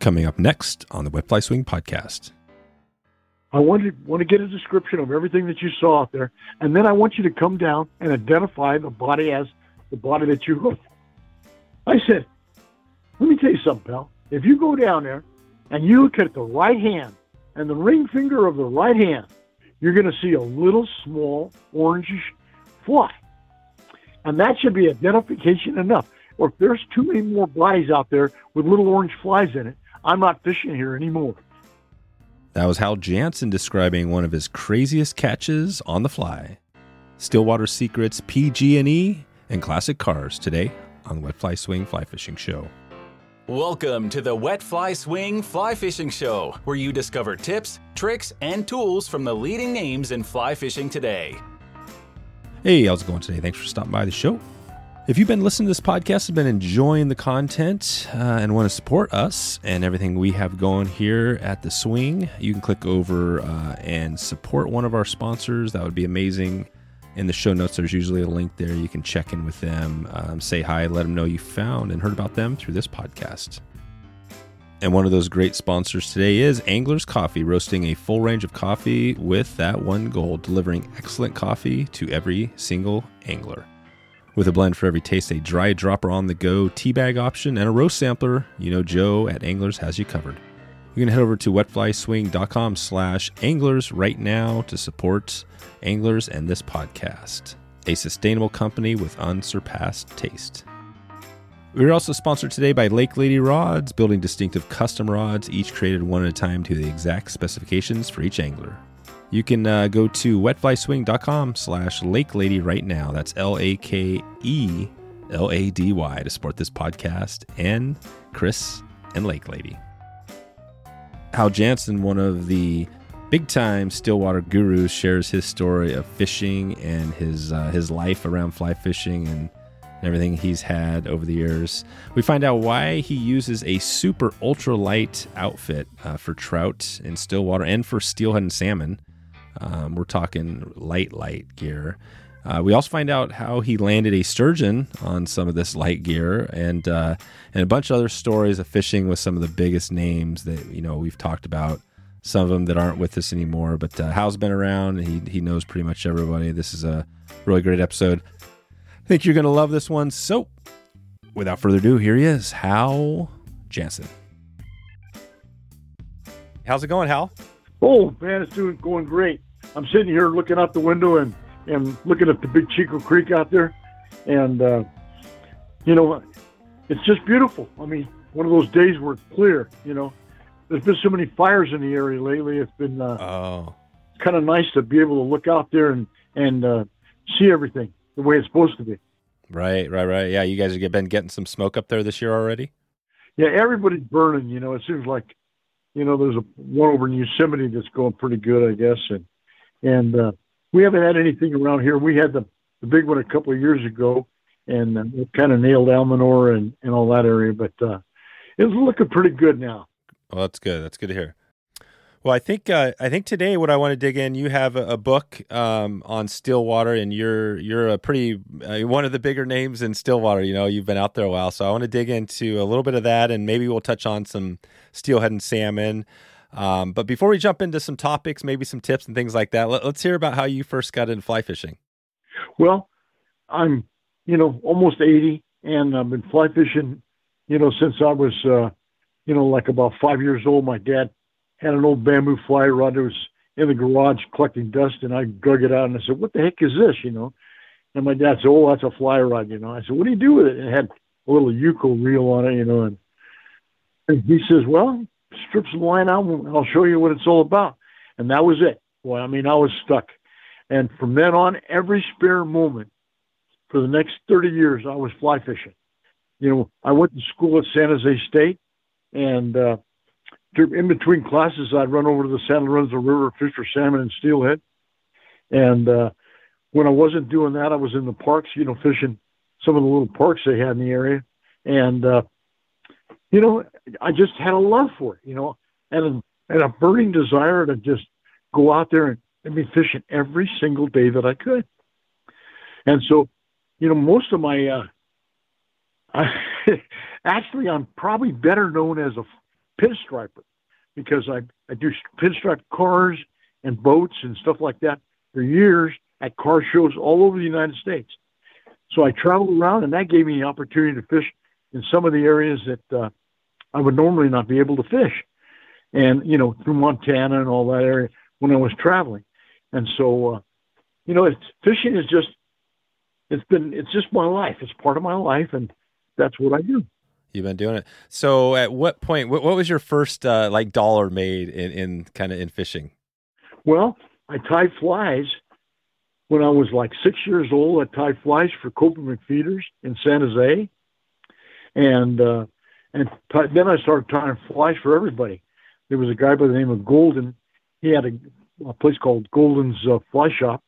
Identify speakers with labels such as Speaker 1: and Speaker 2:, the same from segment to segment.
Speaker 1: Coming up next on the Wet Fly Swing podcast.
Speaker 2: I want to want to get a description of everything that you saw out there, and then I want you to come down and identify the body as the body that you hooked. I said, let me tell you something, pal. If you go down there and you look at the right hand and the ring finger of the right hand, you're going to see a little small orangish fly. And that should be identification enough. Or if there's too many more bodies out there with little orange flies in it, I'm not fishing here anymore.
Speaker 1: That was Hal Janssen describing one of his craziest catches on the fly. Stillwater Secrets, PG&E, and classic cars today on the Wet Fly Swing Fly Fishing Show.
Speaker 3: Welcome to the Wet Fly Swing Fly Fishing Show, where you discover tips, tricks, and tools from the leading names in fly fishing today.
Speaker 1: Hey, how's it going today? Thanks for stopping by the show. If you've been listening to this podcast, have been enjoying the content, uh, and want to support us and everything we have going here at the Swing, you can click over uh, and support one of our sponsors. That would be amazing. In the show notes, there's usually a link there. You can check in with them, um, say hi, let them know you found and heard about them through this podcast. And one of those great sponsors today is Angler's Coffee, roasting a full range of coffee with that one goal delivering excellent coffee to every single angler. With a blend for every taste, a dry dropper on the go, teabag option, and a roast sampler, you know Joe at Anglers has you covered. You can head over to wetflyswing.com slash anglers right now to support anglers and this podcast, a sustainable company with unsurpassed taste. We're also sponsored today by Lake Lady Rods, building distinctive custom rods, each created one at a time to the exact specifications for each angler. You can uh, go to wetflyswing.com slash Lake Lady right now. That's L A K E L A D Y to support this podcast and Chris and Lake Lady. Hal Janssen, one of the big time Stillwater gurus, shares his story of fishing and his uh, his life around fly fishing and everything he's had over the years. We find out why he uses a super ultra light outfit uh, for trout in Stillwater and for steelhead and salmon. Um, we're talking light, light gear. Uh, we also find out how he landed a sturgeon on some of this light gear, and uh, and a bunch of other stories of fishing with some of the biggest names that you know we've talked about. Some of them that aren't with us anymore, but uh, Hal's been around. He he knows pretty much everybody. This is a really great episode. I think you're going to love this one. So, without further ado, here he is, Hal Janssen. How's it going, Hal?
Speaker 2: Oh man, it's doing going great. I'm sitting here looking out the window and and looking at the big Chico Creek out there, and uh, you know, it's just beautiful. I mean, one of those days where it's clear. You know, there's been so many fires in the area lately. It's been uh,
Speaker 1: Oh,
Speaker 2: kind of nice to be able to look out there and and uh, see everything the way it's supposed to be.
Speaker 1: right, right, right. Yeah, you guys have been getting some smoke up there this year already.
Speaker 2: Yeah, everybody's burning. You know, it seems like, you know, there's a one over in Yosemite that's going pretty good, I guess, and and uh, we haven't had anything around here. We had the the big one a couple of years ago, and uh, it kind of nailed Almanor and and all that area, but uh, it's looking pretty good now.
Speaker 1: Well, that's good. That's good to hear. Well, I think uh, I think today what I want to dig in. You have a, a book um, on Stillwater, and you're you're a pretty uh, one of the bigger names in Stillwater. You know, you've been out there a while, so I want to dig into a little bit of that, and maybe we'll touch on some steelhead and salmon. Um, but before we jump into some topics, maybe some tips and things like that, let, let's hear about how you first got into fly fishing.
Speaker 2: Well, I'm, you know, almost 80 and I've been fly fishing, you know, since I was, uh, you know, like about five years old. My dad had an old bamboo fly rod that was in the garage collecting dust and I dug it out and I said, what the heck is this? You know? And my dad said, oh, that's a fly rod, you know? I said, what do you do with it? And it had a little Yuko reel on it, you know, and, and he says, well, strip some line out and I'll show you what it's all about. And that was it. Well, I mean, I was stuck. And from then on, every spare moment for the next 30 years, I was fly fishing. You know, I went to school at San Jose State, and uh, in between classes, I'd run over to the San Lorenzo River, fish for salmon and steelhead. And uh, when I wasn't doing that, I was in the parks, you know, fishing some of the little parks they had in the area. And, uh, you know, I just had a love for it, you know, and, and a burning desire to just go out there and, and be fishing every single day that I could. And so, you know, most of my, uh, I, actually, I'm probably better known as a pinstriper because I, I do pinstripe cars and boats and stuff like that for years at car shows all over the United States. So I traveled around, and that gave me the opportunity to fish in some of the areas that uh, I would normally not be able to fish, and you know through Montana and all that area when I was traveling. And so, uh, you know, it's, fishing is just it's been it's just my life. It's part of my life, and that's what I do.
Speaker 1: You've been doing it. So, at what point? What, what was your first uh, like dollar made in, in kind of in fishing?
Speaker 2: Well, I tied flies when I was like six years old. I tied flies for Copeland McFeeders in San Jose, and uh, and t- then I started tying flies for everybody. There was a guy by the name of Golden. He had a, a place called Golden's uh, Fly Shop,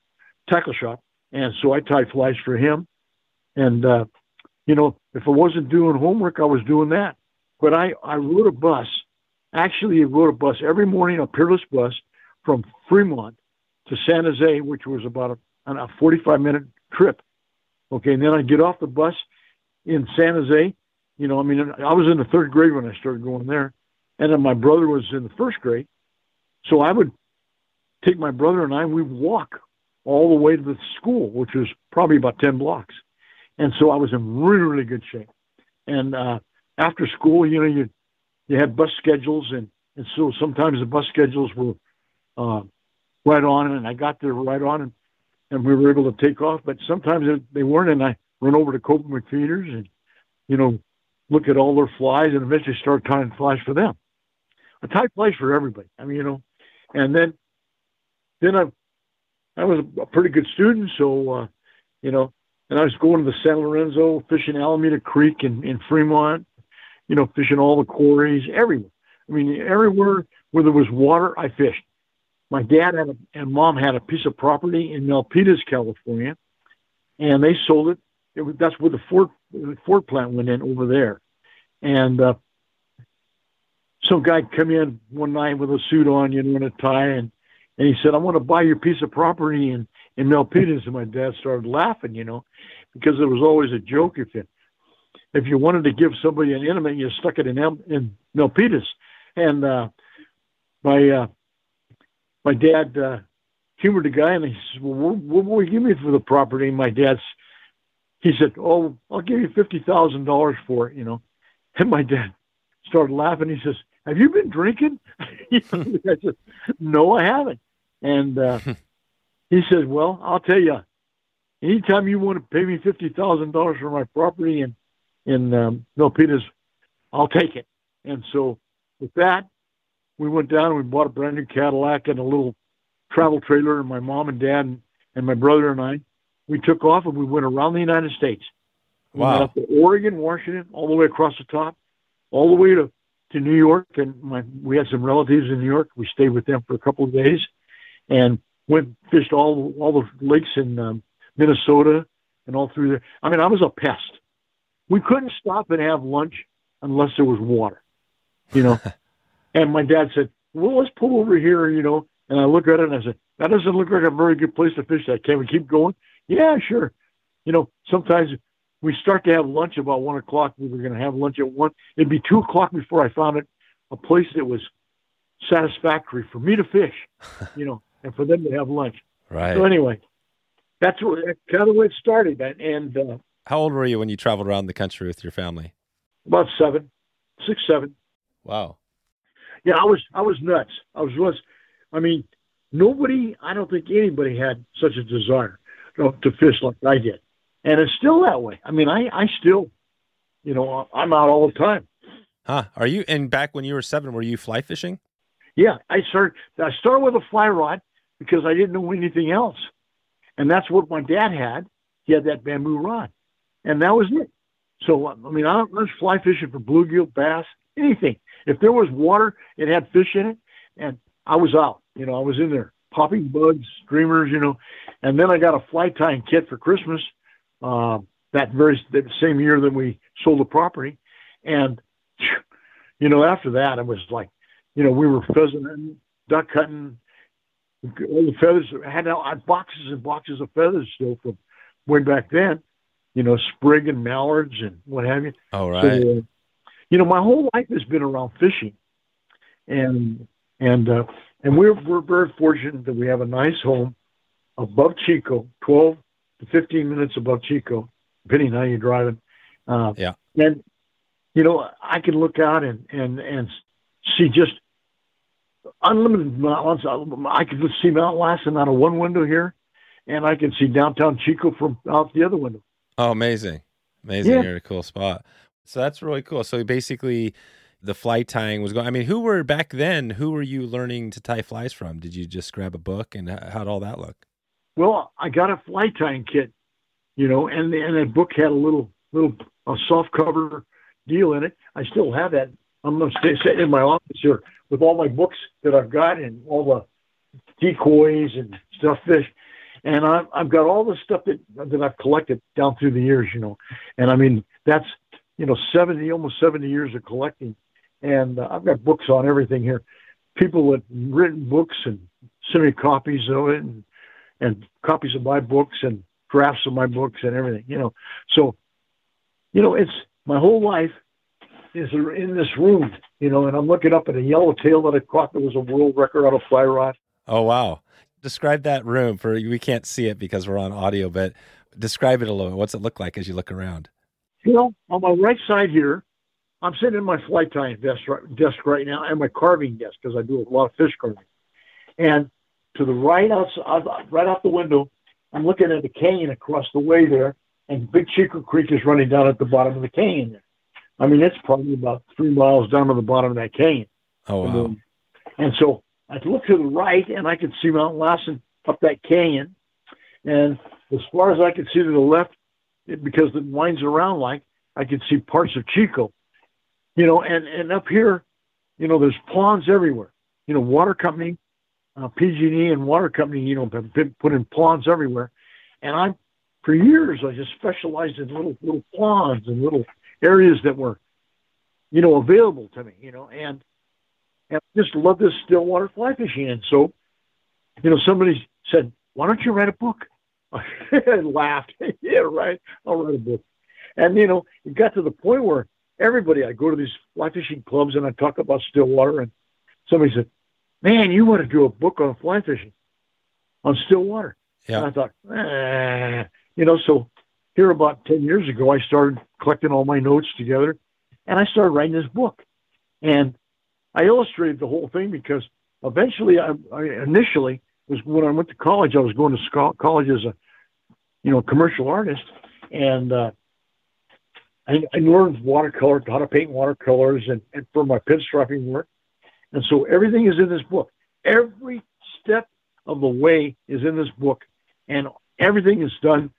Speaker 2: Tackle Shop, and so I tied flies for him. And uh, you know, if I wasn't doing homework, I was doing that. But I I rode a bus. Actually, I rode a bus every morning, a Peerless bus from Fremont to San Jose, which was about a, a 45 minute trip. Okay, and then I'd get off the bus in San Jose. You know, I mean, I was in the third grade when I started going there, and then my brother was in the first grade. So I would take my brother and I, we'd walk all the way to the school, which was probably about 10 blocks. And so I was in really, really good shape. And uh, after school, you know, you you had bus schedules, and and so sometimes the bus schedules were uh, right on, and I got there right on, and, and we were able to take off. But sometimes they weren't, and I run over to Copeland McFeeders and you know look at all their flies, and eventually start tying flies for them. A tie flies for everybody. I mean, you know, and then then I I was a pretty good student, so uh, you know, and I was going to the San Lorenzo, fishing Alameda Creek in, in Fremont, you know, fishing all the quarries, everywhere. I mean, everywhere where there was water, I fished. My dad had a, and mom had a piece of property in Milpitas, California, and they sold it. It was, that's where the Ford Ford plant went in over there, and uh, some guy come in one night with a suit on, you know, and a tie, and and he said, "I want to buy your piece of property in in Milpitas." And my dad started laughing, you know, because there was always a joke if you if you wanted to give somebody an intimate, you stuck it in M- in Milpitas. And uh, my uh, my dad uh, humored the guy, and he said, "Well, what, what will you give me for the property?" And my dad's he said, "Oh, I'll give you fifty thousand dollars for it," you know. And my dad started laughing. He says, "Have you been drinking?" I said, "No, I haven't." And uh, he says, "Well, I'll tell you. Anytime you want to pay me fifty thousand dollars for my property in in um, Milpitas, I'll take it." And so, with that, we went down and we bought a brand new Cadillac and a little travel trailer. And my mom and dad and, and my brother and I, we took off and we went around the United States. We
Speaker 1: wow.
Speaker 2: went up to Oregon, Washington, all the way across the top, all the way to to New York, and my we had some relatives in New York. We stayed with them for a couple of days, and went fished all all the lakes in um, Minnesota and all through there. I mean, I was a pest. We couldn't stop and have lunch unless there was water, you know. and my dad said, "Well, let's pull over here," you know. And I look at it and I said, "That doesn't look like a very good place to fish. That can we keep going?" Yeah, sure. You know, sometimes we start to have lunch about one o'clock. We were going to have lunch at one. It'd be two o'clock before I found it a place that was satisfactory for me to fish, you know, and for them to have lunch.
Speaker 1: Right.
Speaker 2: So anyway, that's, what, that's kind of where it started. And, and uh,
Speaker 1: how old were you when you traveled around the country with your family?
Speaker 2: About seven, six, seven.
Speaker 1: Wow.
Speaker 2: Yeah, I was I was nuts. I was was. I mean, nobody. I don't think anybody had such a desire to, to fish like I did and it's still that way. I mean, I I still, you know, I'm out all the time.
Speaker 1: Huh? Are you? And back when you were seven, were you fly fishing?
Speaker 2: Yeah, I started. I started with a fly rod because I didn't know anything else, and that's what my dad had. He had that bamboo rod, and that was it. So I mean, I was fly fishing for bluegill, bass, anything. If there was water, it had fish in it, and I was out. You know, I was in there popping bugs, streamers, you know, and then I got a fly tying kit for Christmas uh, that very the same year that we sold the property. And, you know, after that, it was like, you know, we were pheasant and duck hunting. All the feathers I had, boxes and boxes of feathers still from way back then, you know, sprig and mallards and what have you.
Speaker 1: Oh, right.
Speaker 2: So, uh, you know, my whole life has been around fishing. and and uh, and we're we're very fortunate that we have a nice home above Chico, 12 to 15 minutes above Chico, depending on how you're driving. Uh,
Speaker 1: yeah.
Speaker 2: And you know, I can look out and and and see just unlimited mountains. I can see Mount Lassen out of one window here, and I can see downtown Chico from out the other window.
Speaker 1: Oh, amazing! Amazing!
Speaker 2: Yeah.
Speaker 1: You're a cool spot. So that's really cool. So basically, the fly tying was going. I mean, who were back then? Who were you learning to tie flies from? Did you just grab a book, and how'd all that look?
Speaker 2: Well, I got a fly tying kit, you know, and and that book had a little little a soft cover deal in it. I still have that. I'm sitting in my office here with all my books that I've got and all the decoys and stuff fish. And I've, I've got all the stuff that that I've collected down through the years, you know. And I mean, that's you know, 70, almost 70 years of collecting. And uh, I've got books on everything here. People have written books and sent me copies of it and, and copies of my books and drafts of my books and everything, you know. So, you know, it's my whole life is in this room, you know, and I'm looking up at a yellowtail that I caught that was a world record on a fly rod.
Speaker 1: Oh, wow. Describe that room for we can't see it because we're on audio, but describe it a little. What's it look like as you look around?
Speaker 2: You know, on my right side here, I'm sitting in my flight tying desk right, desk right now and my carving desk because I do a lot of fish carving. And to the right outside, right out the window, I'm looking at the canyon across the way there, and Big Chico Creek is running down at the bottom of the canyon there. I mean, it's probably about three miles down to the bottom of that canyon.
Speaker 1: Oh wow! And, uh,
Speaker 2: and so I look to the right, and I can see Mount Lassen up that canyon. And as far as I can see to the left, because it winds around like I could see parts of Chico, you know, and and up here, you know, there's ponds everywhere. You know, water company, uh, PG&E and water company, you know, have been putting ponds everywhere, and I, for years, I just specialized in little little ponds and little areas that were, you know, available to me, you know, and and I just love this still water fly fishing, and so, you know, somebody said, why don't you write a book? and laughed. yeah, right. I'll write a book. And you know, it got to the point where everybody, I go to these fly fishing clubs and I talk about still water, and somebody said, "Man, you want to do a book on fly fishing on still water?"
Speaker 1: Yeah.
Speaker 2: And I thought, eh. you know, so here about ten years ago, I started collecting all my notes together, and I started writing this book, and I illustrated the whole thing because eventually, I, I initially was when I went to college. I was going to college as a, you know, commercial artist, and uh, I, I learned watercolor, how to paint watercolors, and, and for my pinstriping work. And so everything is in this book. Every step of the way is in this book, and everything is done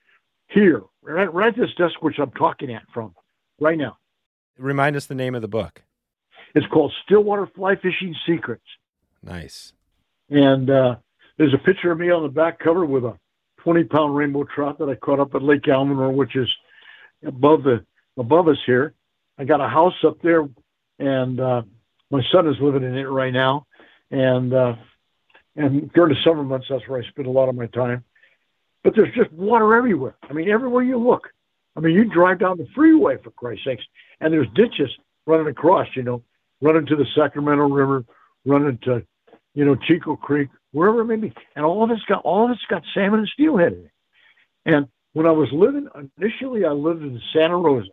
Speaker 2: here, right, right at this desk which I'm talking at from right now.
Speaker 1: Remind us the name of the book.
Speaker 2: It's called Stillwater Fly Fishing Secrets.
Speaker 1: Nice.
Speaker 2: And uh, there's a picture of me on the back cover with a 20 pound rainbow trout that I caught up at Lake Almanor, which is above the above us here. I got a house up there, and uh, my son is living in it right now. And uh, and during the summer months, that's where I spend a lot of my time. But there's just water everywhere. I mean, everywhere you look. I mean, you drive down the freeway for Christ's sakes, and there's ditches running across. You know, running to the Sacramento River, running to, you know, Chico Creek, wherever it may be. And all of it's got all of it's got salmon and steelhead in it. And when I was living initially, I lived in Santa Rosa,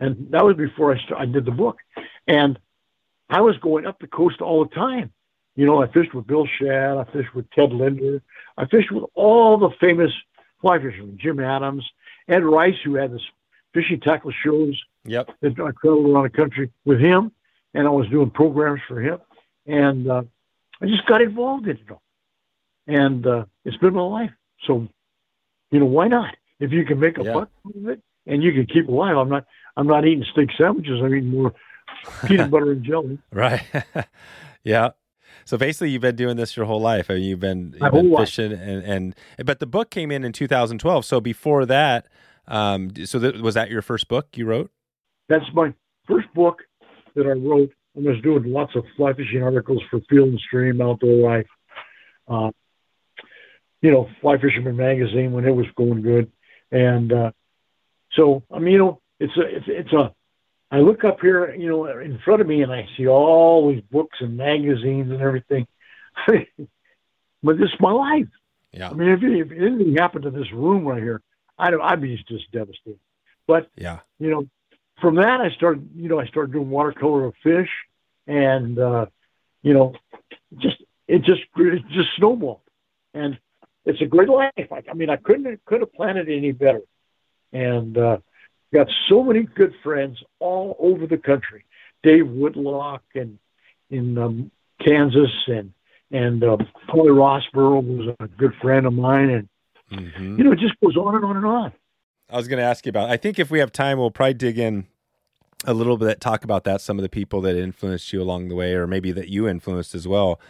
Speaker 2: and that was before I started, I did the book. And I was going up the coast all the time. You know, I fished with Bill Schaadt, I fished with Ted Linder, I fished with all the famous fly fishermen, Jim Adams, Ed Rice, who had this fishing tackle shows.
Speaker 1: Yep.
Speaker 2: That I traveled around the country with him, and I was doing programs for him, and uh, I just got involved in it all, and uh, it's been my life. So, you know, why not? If you can make a
Speaker 1: Yeah.
Speaker 2: buck out of it and you can keep alive, I'm not. I'm not eating steak sandwiches. I'm eating more peanut butter and jelly.
Speaker 1: Right. yeah. So basically, you've been doing this your whole life. I mean, you've been, you've been
Speaker 2: life.
Speaker 1: fishing, and, and but the book came in in 2012. So before that, um, so that, was that your first book you wrote?
Speaker 2: That's my first book that I wrote. I was doing lots of fly fishing articles for Field and Stream, Outdoor Life, uh, you know, Fly Fisherman magazine when it was going good, and uh, so I mean, you know, it's a it's, it's a I look up here, you know, in front of me, and I see all these books and magazines and everything. but this is my life.
Speaker 1: Yeah. I
Speaker 2: mean, if, if anything happened to this room right here, I'd I'd be just devastated. But
Speaker 1: yeah,
Speaker 2: you know, from that I started, you know, I started doing watercolor of fish, and uh, you know, just it just it just snowballed, and it's a great life. I, I mean, I couldn't could have planned it any better, and uh, got so many good friends all over the country. Dave Whitlock and in um, Kansas, and and uh, Polly Rosborough was a good friend of mine, and mm-hmm. you know, it just goes on and on and on.
Speaker 1: I was going to ask you about. I think if we have time, we'll probably dig in a little bit, talk about that. Some of the people that influenced you along the way, or maybe that you influenced as well.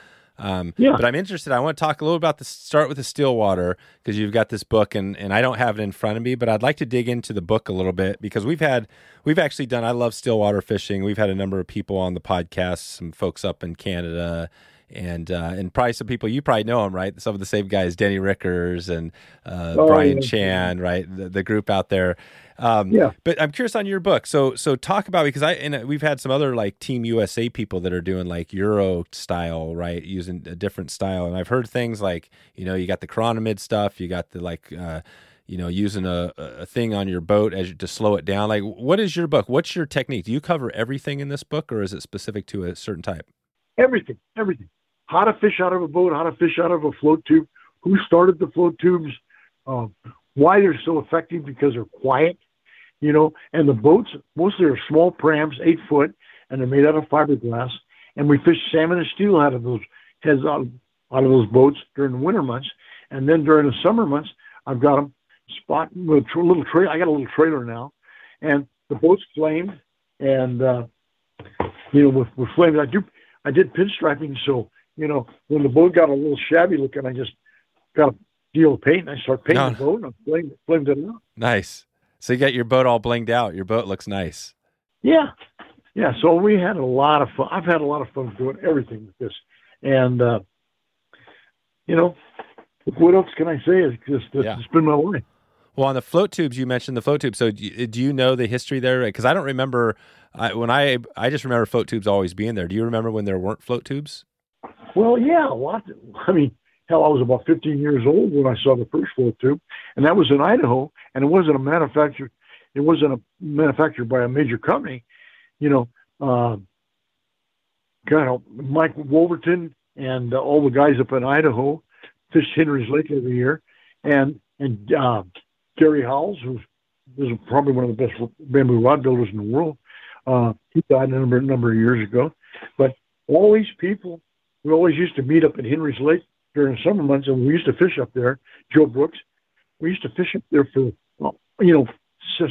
Speaker 1: Um, yeah. But I'm interested. I want to talk a little about the start with the Stillwater because you've got this book, and and I don't have it in front of me, but I'd like to dig into the book a little bit because we've had we've actually done. I love Stillwater fishing. We've had a number of people on the podcast, some folks up in Canada and uh, and probably some people you probably know them, right? Some of the same guys, Denny Rickards and uh, oh, Brian yeah. Chan, right? The, the, group out there. Um,
Speaker 2: yeah.
Speaker 1: But I'm curious on your book. So so talk about because I and we've had some other like Team USA people that are doing like Euro style, right? Using a different style, and I've heard things like you know you got the chironomid stuff, you got the like. Uh, you know, using a, a thing on your boat as you, to slow it down. Like, what is your book? What's your technique? Do you cover everything in this book, or is it specific to a certain type?
Speaker 2: Everything, everything how to fish out of a boat, how to fish out of a float tube, who started the float tubes, uh, why they're so effective because they're quiet, you know, and the boats, mostly are small prams, eight foot, and they're made out of fiberglass. And we fish salmon and steel out of those heads out, out of those boats during the winter months. And then during the summer months, I've got them spot with a little trailer. I got a little trailer now, and the boat's flamed, and uh, you know with, with flames. I do I did pinstriping, so you know, when the boat got a little shabby looking, I just got a deal of paint and I started painting no. the boat and I flamed, flamed it out.
Speaker 1: Nice. So you got your boat all blinged out. Your boat looks nice.
Speaker 2: Yeah. Yeah. So we had a lot of fun. I've had a lot of fun doing everything with this. And, uh, you know, what else can I say? It's just, it's, yeah. been my life.
Speaker 1: Well, on the float tubes, you mentioned the float tube. So do you know the history there? Because I don't remember I, when I I just remember float tubes always being there. Do you remember when there weren't float tubes?
Speaker 2: Well, yeah, a lot. I mean, hell, I was about 15 years old when I saw the first float tube, and that was in Idaho, and it wasn't a manufactured. It wasn't a manufactured by a major company, you know. Uh, God, Mike Wolverton and uh, all the guys up in Idaho fish Henry's Lake every year, and and uh, Gary Howells, who was probably one of the best bamboo rod builders in the world, uh, he died a number number of years ago. But all these people we always used to meet up at Henry's Lake during the summer months, and we used to fish up there. Joe Brooks, we used to fish up there for you know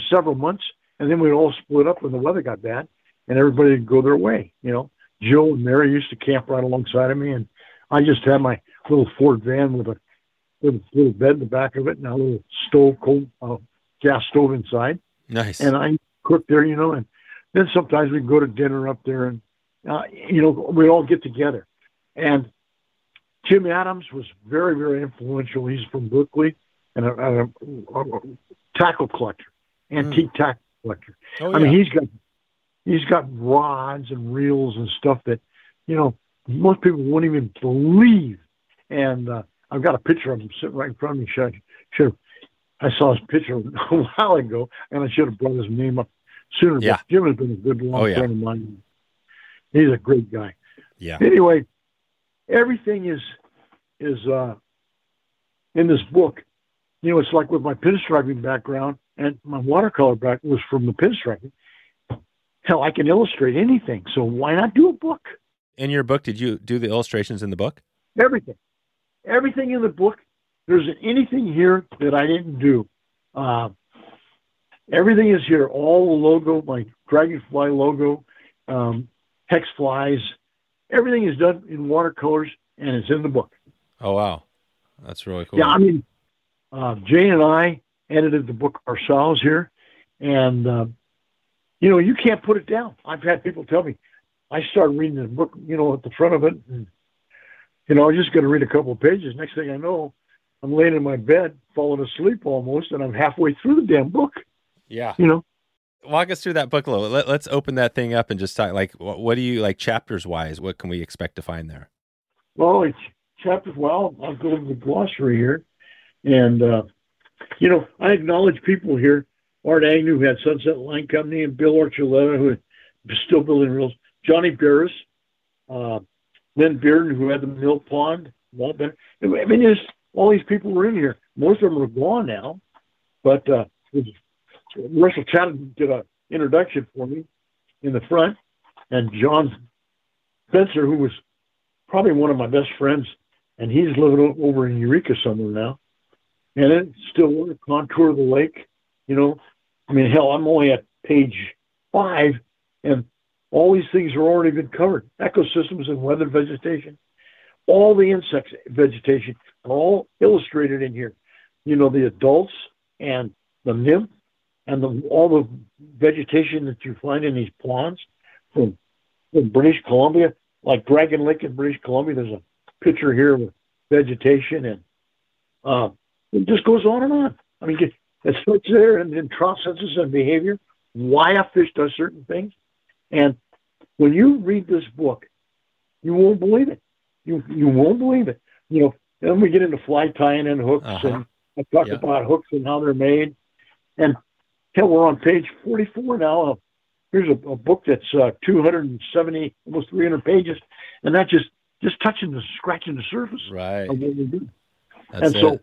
Speaker 2: several months, and then we'd all split up when the weather got bad, and everybody would go their way. You know, Joe and Mary used to camp right alongside of me, and I just had my little Ford van with a with a little bed in the back of it and a little stove, cold uh, gas stove inside.
Speaker 1: Nice.
Speaker 2: And I cooked there, you know, and then sometimes we'd go to dinner up there, and uh, you know, we'd all get together. And Jim Adams was very, very influential. He's from Berkeley and a, a, a tackle collector, antique mm. tackle collector. Oh, yeah. I mean, he's got he's got rods and reels and stuff that you know most people wouldn't even believe. And uh, I've got a picture of him sitting right in front of me. Should I, should I saw his picture a while ago, and I should have brought his name up sooner.
Speaker 1: Yeah.
Speaker 2: But Jim has been a good long oh, yeah. friend of mine. He's a great guy.
Speaker 1: Yeah.
Speaker 2: Anyway, everything is is uh, in this book. You know, it's like with my pinstriping background and my watercolor background was from the pinstriping. Hell, I can illustrate anything, so why not do a book?
Speaker 1: In your book, did you do the illustrations in the book?
Speaker 2: Everything, everything in the book. There's anything here that I didn't do. Uh, everything is here. All the logo, my dragonfly logo, um, hex flies, everything is done in watercolors and it's in the book.
Speaker 1: Oh wow, that's really cool.
Speaker 2: Yeah, I mean, uh, Jane and I edited the book ourselves here, and uh, you know you can't put it down. I've had people tell me, I started reading the book, you know, at the front of it, and you know I was just going to read a couple of pages. Next thing I know, I'm laying in my bed, falling asleep almost, and I'm halfway through the damn book.
Speaker 1: Yeah,
Speaker 2: you know,
Speaker 1: walk us through that book a little. Let, us open that thing up and just talk. Like, what, what, do you like chapters wise? What can we expect to find there?
Speaker 2: Well, it's chapters. Well, I'll go to the glossary here, and uh, you know, I acknowledge people here. Art Agnew who had Sunset Line Company, and Bill Archuleta, who still building reels. Johnny Barris, uh, Lynn Bearden, who had the Mill Pond. I mean, just all these people were in here. Most of them are gone now, but uh, Russell Chatham did an introduction for me in the front, and John Spencer, who was probably one of my best friends, and he's living over in Eureka somewhere now. And it still want to contour of the lake. You know, I mean, hell, I'm only at page five, and all these things are already been covered. Ecosystems and weather vegetation, all the insects vegetation all illustrated in here. You know, the adults and the nymph and the, all the vegetation that you find in these ponds from, from British Columbia, like Dragon Lake in British Columbia. There's a picture here with vegetation, and uh, it just goes on and on. I mean, it starts there, and then processes and behavior, why a fish does certain things, and when you read this book, you won't believe it. You you won't believe it. You know, then we get into fly tying and hooks, uh-huh. and I talk yeah. about hooks and how they're made, and hell, we're on page 44 now. Here's a, a book that's uh, 270, almost 300 pages, and that's just just touching the scratching the surface
Speaker 1: right.
Speaker 2: of what we do. That's and so,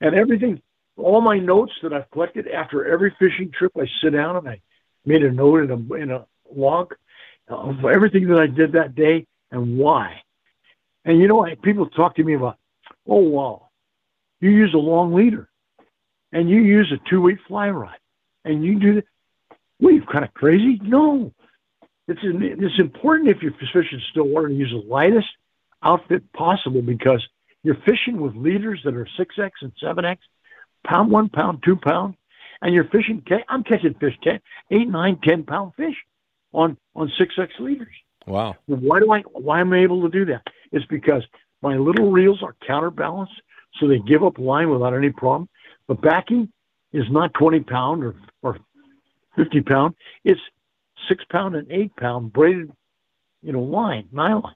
Speaker 2: and everything, all my notes that I've collected after every fishing trip, I sit down and I made a note in a in a log of everything that I did that day and why. And you know, I, people talk to me about, oh wow, you use a long leader, and you use a two weight fly rod and you do that. What are you kind of crazy? No. It's, it's important if you're fishing still water to use the lightest outfit possible because you're fishing with leaders that are 6X and 7X, pound one, pound two pound, and you're fishing, I'm catching fish 10, 8, 9, 10 pound fish on, on 6X leaders.
Speaker 1: Wow.
Speaker 2: Why do I, why am I able to do that? It's because my little reels are counterbalanced so they give up line without any problem. The backing is not 20 pound or, or 50 pound. It's six pound and eight pound braided, you know, line, nylon.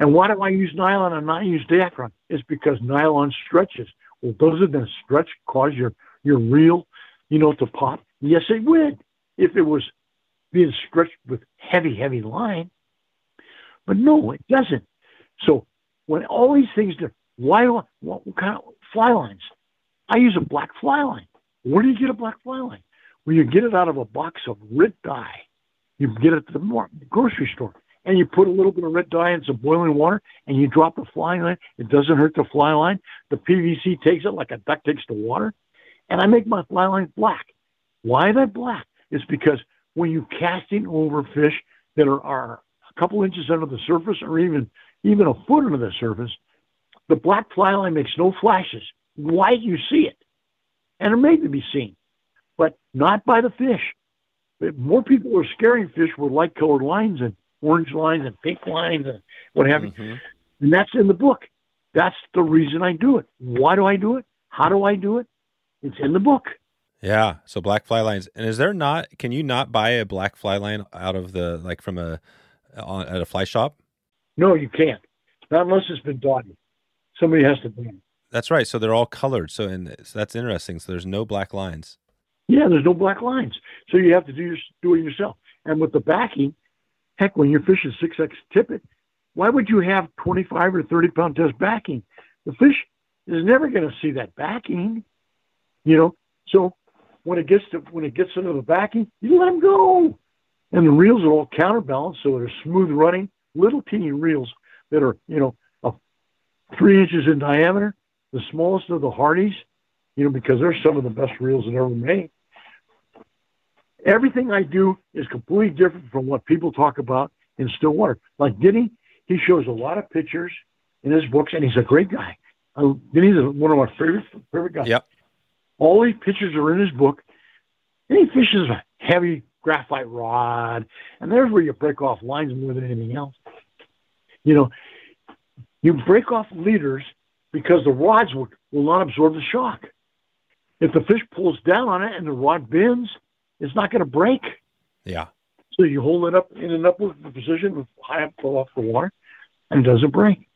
Speaker 2: And why do I use nylon and not use Dacron? It's because nylon stretches. Well, does it then stretch cause your, your reel, you know, to pop? Yes, it would if it was being stretched with heavy, heavy line. But no, it doesn't. So when all these things why I, what kind of fly lines? I use a black fly line. Where do you get a black fly line? Well, you get it out of a box of red dye. You get it at the grocery store, and you put a little bit of red dye in some boiling water, and you drop the fly line. It doesn't hurt the fly line. The PVC takes it like a duck takes the water, and I make my fly line black. Why that black? It's because when you're casting over fish that are, are a couple inches under the surface, or even even a foot under the surface, the black fly line makes no flashes. Why do you see it? and it may be seen, but not by the fish. More people are scaring fish with light colored lines and orange lines and pink lines and what have you. Mm-hmm. And that's in the book. That's the reason I do it. Why do I do it? How do I do it? It's in the book.
Speaker 1: Yeah. So black fly lines. And is there not? Can you not buy a black fly line out of the like from a at a fly shop?
Speaker 2: No, you can't. Not unless it's been dotted. Somebody has to buy it.
Speaker 1: That's right. So they're all colored. So and so that's interesting. So there's no black lines.
Speaker 2: Yeah, there's no black lines. So you have to do your, do it yourself. And with the backing, heck, when you're fishing six X tippet, why would you have 25 or 30 pound test backing? The fish is never going to see that backing, you know. So when it gets to when it gets into the backing, you let them go, and the reels are all counterbalanced, so they're smooth running, little teeny reels that are you know three inches in diameter the smallest of the Hardies, you know, because they're some of the best reels that ever made. Everything I do is completely different from what people talk about in Stillwater. Like Denny, he shows a lot of pictures in his books, and he's a great guy. Uh, Denny's one of my favorite favorite guys.
Speaker 1: Yep.
Speaker 2: All these pictures are in his book. And he fishes a heavy graphite rod, and there's where you break off lines more than anything else. You know, you break off leaders because the rods will, will not absorb the shock. If the fish pulls down on it and the rod bends, it's not going to break.
Speaker 1: Yeah.
Speaker 2: So you hold it up in an upward position, with high up off the water, and it doesn't break.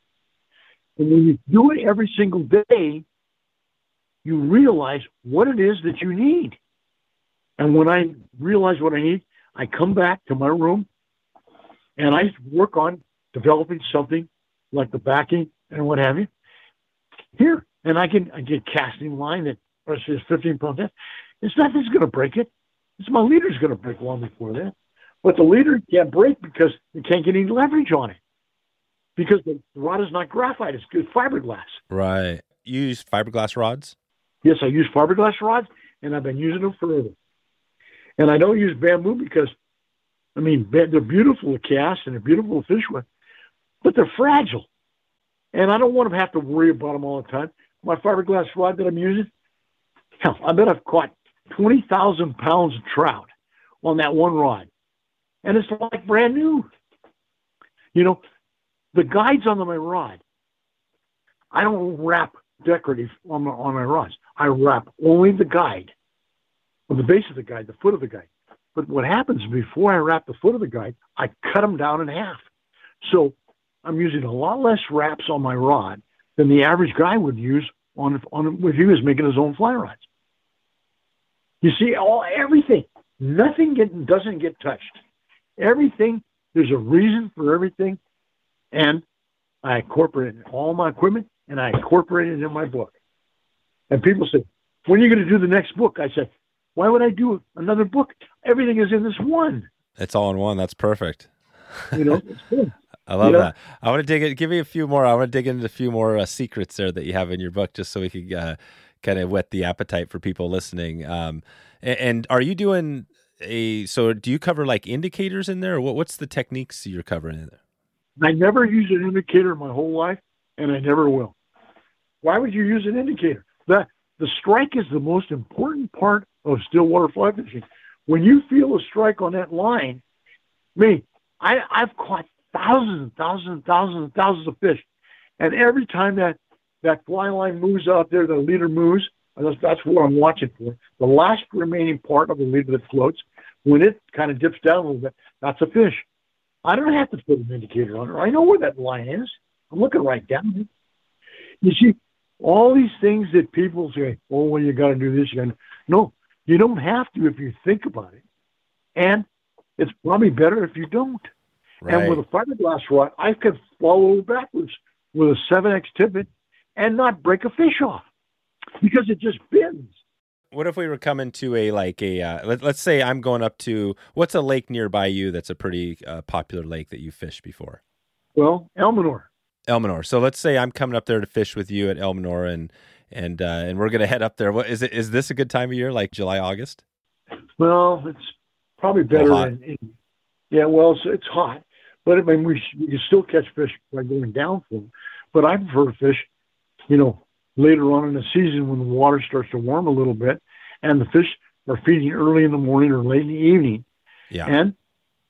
Speaker 2: And when you do it every single day, you realize what it is that you need. And when I realize what I need, I come back to my room and I work on developing something like the backing and what have you. Here, and I can I get casting line that says 15 pounds. test. It's nothing's going to break it. It's my leader's going to break long before that. But the leader can't break because you can't get any leverage on it because the rod is not graphite; it's good fiberglass.
Speaker 1: Right. You use fiberglass rods?
Speaker 2: Yes, I use fiberglass rods, and I've been using them forever. And I don't use bamboo because, I mean, they're beautiful to cast and they're beautiful to fish with, but they're fragile. And I don't want to have to worry about them all the time. My fiberglass rod that I'm using, hell, I bet I've caught 20,000 pounds of trout on that one rod. And it's like brand new. You know, the guides on my rod, I don't wrap decorative on my, on my rods. I wrap only the guide, or the base of the guide, the foot of the guide. But what happens before I wrap the foot of the guide, I cut them down in half. So I'm using a lot less wraps on my rod than the average guy would use on, on if he was making his own fly rods. You see, all everything, nothing get, doesn't get touched. Everything, there's a reason for everything, and I incorporated all my equipment and I incorporated it in my book. And people say, when are you going to do the next book? I said, why would I do another book? Everything is in this one.
Speaker 1: It's all in one. That's perfect.
Speaker 2: You know,
Speaker 1: I love that. I want to dig it. Give me a few more. I want to dig into a few more uh, secrets there that you have in your book, just so we could uh, kind of whet the appetite for people listening. Um, and, and, are you doing a? So, do you cover like indicators in there, what, what's the techniques you're covering in there?
Speaker 2: I never used an indicator my whole life, and I never will. Why would you use an indicator? The the strike is the most important part of stillwater fly fishing. When you feel a strike on that line, me, I, I've caught thousands and thousands and thousands and thousands of fish, and every time that that fly line moves out there, the leader moves. That's, that's what I'm watching for. The last remaining part of the leader that floats, when it kind of dips down a little bit, that's a fish. I don't have to put an indicator on it. I know where that line is. I'm looking right down it. You see, all these things that people say, oh, well, you got to do this. You gotta... No, you don't have to if you think about it. And it's probably better if you don't. Right. And with a fiberglass rod, I can follow backwards with a 7X tippet and not break a fish off because it just bends.
Speaker 1: What if we were coming to a like a uh, let, us say I'm going up to what's a lake nearby you that's a pretty uh, popular lake that you fished before?
Speaker 2: Well, Almanor.
Speaker 1: Almanor. So let's say I'm coming up there to fish with you at Almanor, and and uh, and we're gonna head up there. What is it? Is this a good time of year, like July, August?
Speaker 2: Well, it's probably better. In, in, yeah, well, it's, it's hot, but I mean, we you can still catch fish by going down for them. But I prefer to fish, you know, later on in the season when the water starts to warm a little bit and the fish are feeding early in the morning or late in the evening.
Speaker 1: Yeah.
Speaker 2: And,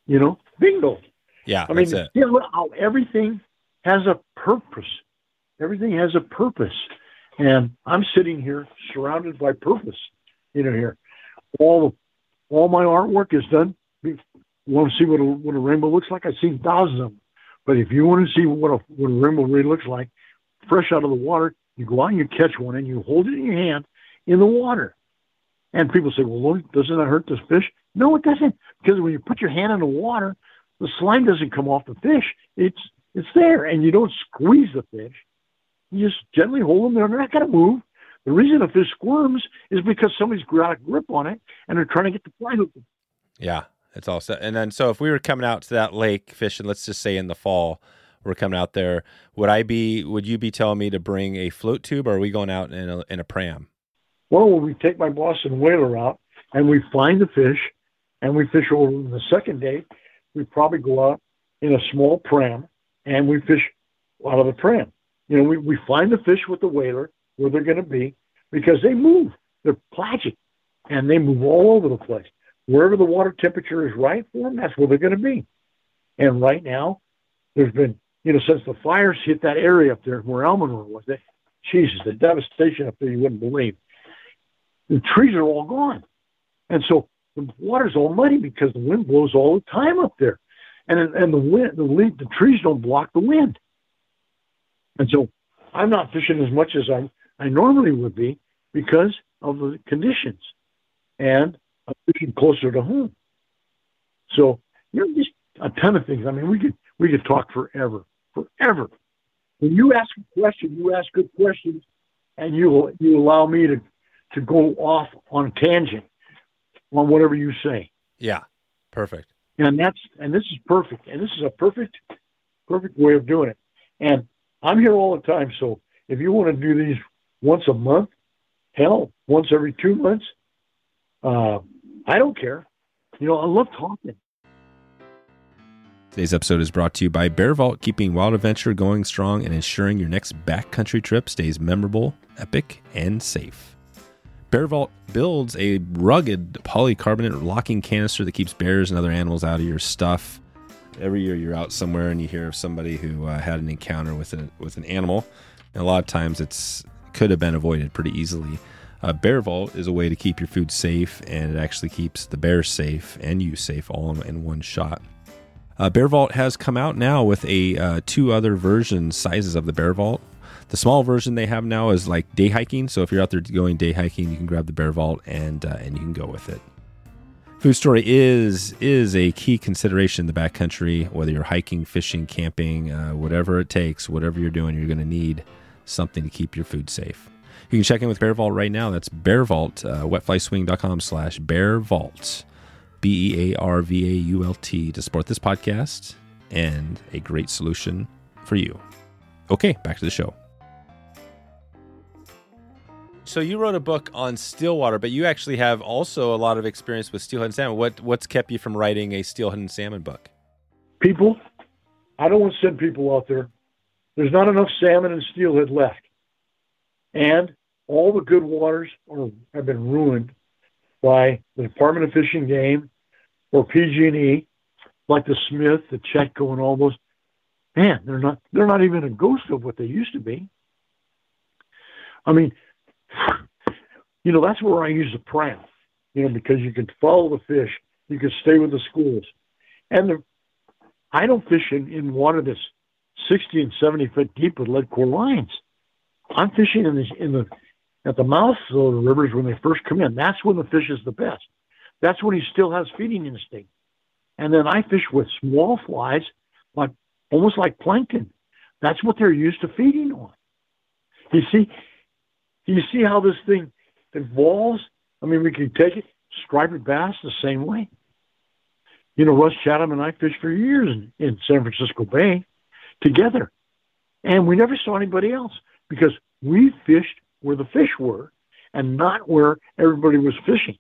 Speaker 2: you know, bingo.
Speaker 1: Yeah.
Speaker 2: I mean, you know, how everything has a purpose. Everything has a purpose. And I'm sitting here surrounded by purpose, you know, here. All all my artwork is done. You want to see what a, what a rainbow looks like? I've seen thousands of them. But if you want to see what a, what a rainbow really looks like, fresh out of the water, you go out and you catch one and you hold it in your hand in the water. And people say, well, doesn't that hurt the fish? No, it doesn't. Because when you put your hand in the water, the slime doesn't come off the fish. It's it's there, and you don't squeeze the fish. You just gently hold them there. They're not going to move. The reason a fish squirms is because somebody's got a grip on it, and they're trying to get the fly hook.
Speaker 1: Yeah, it's all set. And then, so if we were coming out to that lake fishing, let's just say in the fall, we're coming out there. Would I be? Would you be telling me to bring a float tube, or are we going out in a in a pram?
Speaker 2: Well, we take my Boston whaler out and we find the fish, and we fish over the second day. We probably go out in a small pram and we fish out of the pram. You know, we, we find the fish with the whaler where they're going to be because they move. They're pelagic and they move all over the place. Wherever the water temperature is right for them, that's where they're going to be. And right now, there's been you know, since the fires hit that area up there where Almanor was, it, Jesus, the devastation up there you wouldn't believe. The trees are all gone. And so the water's all muddy because the wind blows all the time up there, and and the wind, the leaf, the trees don't block the wind, and so I'm not fishing as much as I I normally would be because of the conditions, and I'm fishing closer to home. So you know, just a ton of things. I mean, we could we could talk forever, forever. When you ask a question, you ask good questions, and you you allow me to to go off on a tangent on whatever you say.
Speaker 1: Yeah, perfect.
Speaker 2: And that's and this is perfect. And this is a perfect perfect way of doing it. And I'm here all the time. So if you want to do these once a month, hell, once every two months, uh, I don't care. You know, I love talking.
Speaker 1: Today's episode is brought to you by Bear Vault, keeping wild adventure going strong and ensuring your next backcountry trip stays memorable, epic, and safe. Bear Vault builds a rugged polycarbonate locking canister that keeps bears and other animals out of your stuff. Every year you're out somewhere and you hear of somebody who uh, had an encounter with a, with an animal. And a lot of times it's could have been avoided pretty easily. Uh, Bear Vault is a way to keep your food safe, and it actually keeps the bears safe and you safe all in one shot. Uh, Bear Vault has come out now with a uh, two other version sizes of the Bear Vault. The small version they have now is like day hiking. So if you're out there going day hiking, you can grab the Bear Vault and uh, and you can go with it. Food storage is is a key consideration in the backcountry. Whether you're hiking, fishing, camping, uh, whatever it takes, whatever you're doing, you're going to need something to keep your food safe. You can check in with Bear Vault right now. That's Bear Vault, uh, wetflyswing.com slash Bear Vault, B E A R V A U L T, to support this podcast and a great solution for you. Okay, back to the show. So you wrote a book on Stillwater, but you actually have also a lot of experience with steelhead and salmon. What what's kept you from writing a steelhead and salmon book?
Speaker 2: People, I don't want to send people out there. There's not enough salmon and steelhead left, and all the good waters are, have been ruined by the Department of Fish and Game or PG&E, like the Smith, the Chetco, and all those. Man, they're not they're not even a ghost of what they used to be. I mean, you know, that's where I use the pram, you know, because you can follow the fish, you can stay with the schools. And the, I don't fish in, in water that's 60 and 70 foot deep with lead core lines. I'm fishing in the, in the, at the mouth of the rivers when they first come in. That's when the fish is the best. That's when he still has feeding instinct. And then I fish with small flies, like almost like plankton. That's what they're used to feeding on. You see, you see how this thing evolves? I mean, we can take it, striped bass the same way. You know, Russ Chatham and I fished for years in, in San Francisco Bay together. And we never saw anybody else because we fished where the fish were and not where everybody was fishing.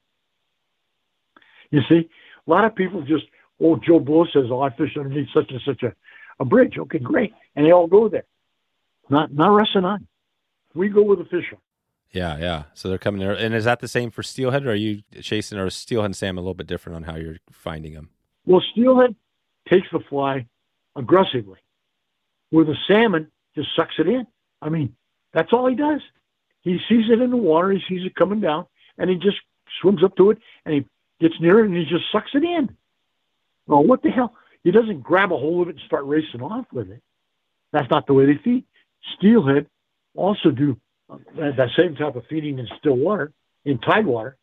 Speaker 2: You see, a lot of people just, oh, Joe Blow says, oh, I fished underneath such and such a, a bridge. Okay, great. And they all go there. Not, not Russ and I. We go with the fish.
Speaker 1: Yeah, yeah. So they're coming there. And is that the same for steelhead, or are you chasing, or steelhead and salmon a little bit different on how you're finding them?
Speaker 2: Well, steelhead takes the fly aggressively, where the salmon just sucks it in. I mean, that's all he does. He sees it in the water, he sees it coming down, and he just swims up to it, and he gets near it, and he just sucks it in. Well, what the hell? He doesn't grab a hold of it and start racing off with it. That's not the way they feed. Steelhead also do that, that same type of feeding in still water, in tide water.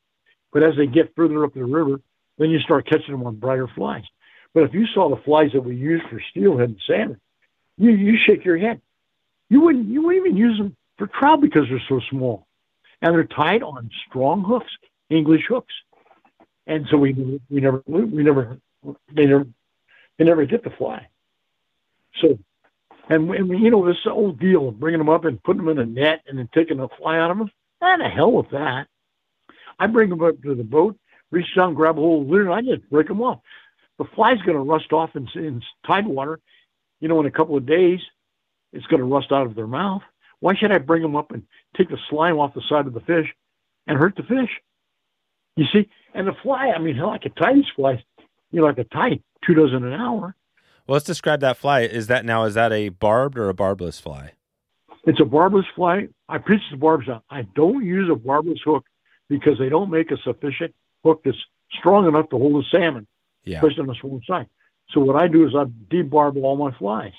Speaker 2: But as they get further up the river, then you start catching them on brighter flies. But if you saw the flies that we use for steelhead and salmon, you you shake your head. You wouldn't you wouldn't even use them for trout because they're so small, and they're tied on strong hooks, English hooks. And so we we never we never they never they never get the fly. So and, and you know, this old deal of bringing them up and putting them in a net and then taking a fly out of them, ah, the hell with that. I bring them up to the boat, reach down, grab a hold of the and I just break them off. The fly's going to rust off in, in tide water. You know, in a couple of days, it's going to rust out of their mouth. Why should I bring them up and take the slime off the side of the fish and hurt the fish? You see, and the fly, I mean, like a Titan's fly, you know, like a tie two dozen an hour.
Speaker 1: Well, let's describe that fly. Is that now? Is that a barbed or a barbless fly?
Speaker 2: It's a barbless fly. I preach the barbs out. I don't use a barbless hook because they don't make a sufficient hook that's strong enough to hold a salmon,
Speaker 1: Yeah.
Speaker 2: especially on the swollen side. So what I do is I debarb all my flies,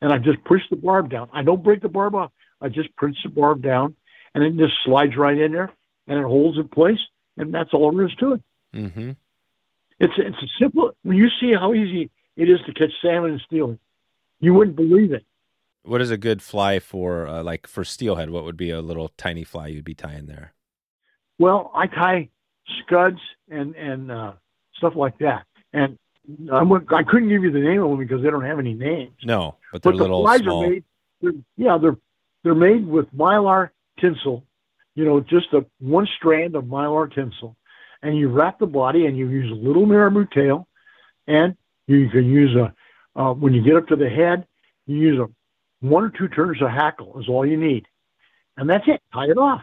Speaker 2: and I just push the barb down. I don't break the barb off. I just push the barb down, and it just slides right in there, and it holds in place, and that's all there is to it.
Speaker 1: Mm-hmm.
Speaker 2: It's it's a simple. When you see how easy it is to catch salmon and steelhead, you wouldn't believe it.
Speaker 1: What is a good fly for, uh, like for steelhead? What would be a little tiny fly you'd be tying there?
Speaker 2: Well, I tie scuds and and uh, stuff like that, and I wouldn't- I couldn't give you the name of them because they don't have any names.
Speaker 1: No, but they're
Speaker 2: But the
Speaker 1: little
Speaker 2: flies
Speaker 1: small.
Speaker 2: are made. They're, yeah, they're they're made with mylar tinsel. You know, just a one strand of mylar tinsel, and you wrap the body, and you use a little marabou tail, and you can use a uh, when you get up to the head, you use a one or two turns of hackle is all you need, and that's it. Tie it off,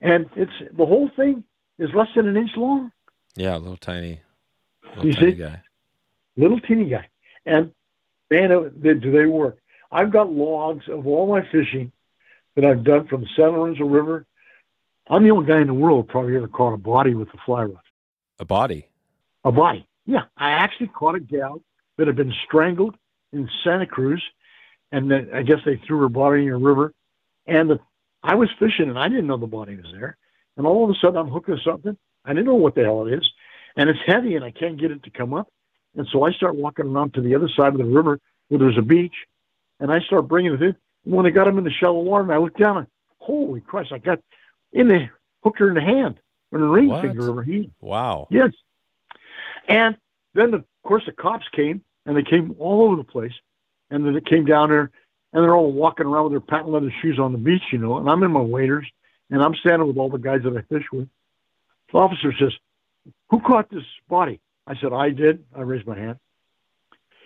Speaker 2: and it's the whole thing is less than an inch long.
Speaker 1: Yeah, a little tiny, little
Speaker 2: You
Speaker 1: tiny
Speaker 2: see?
Speaker 1: guy.
Speaker 2: little teeny guy. And man, do they work? I've got logs of all my fishing that I've done from the San Lorenzo River. I'm the only guy in the world probably ever caught a body with a fly rod.
Speaker 1: A body.
Speaker 2: A body. Yeah, I actually caught a gal that had been strangled in Santa Cruz, and then I guess they threw her body in a river. And the, I was fishing, and I didn't know the body was there. And all of a sudden, I'm hooking something. I didn't know what the hell it is, and it's heavy, and I can't get it to come up. And so I start walking around to the other side of the river where there's a beach, and I start bringing it in. And when I got him in the shallow water, and I looked down, and holy Christ, I got in the hooked her in the hand, or the ring
Speaker 1: What?
Speaker 2: finger of her hand.
Speaker 1: Wow.
Speaker 2: Yes. And then, the, of course, the cops came, and they came all over the place. And then they came down there, and they're all walking around with their patent leather shoes on the beach, you know. And I'm in my waders, and I'm standing with all the guys that I fish with. The officer says, Who caught this body? I said, I did. I raised my hand.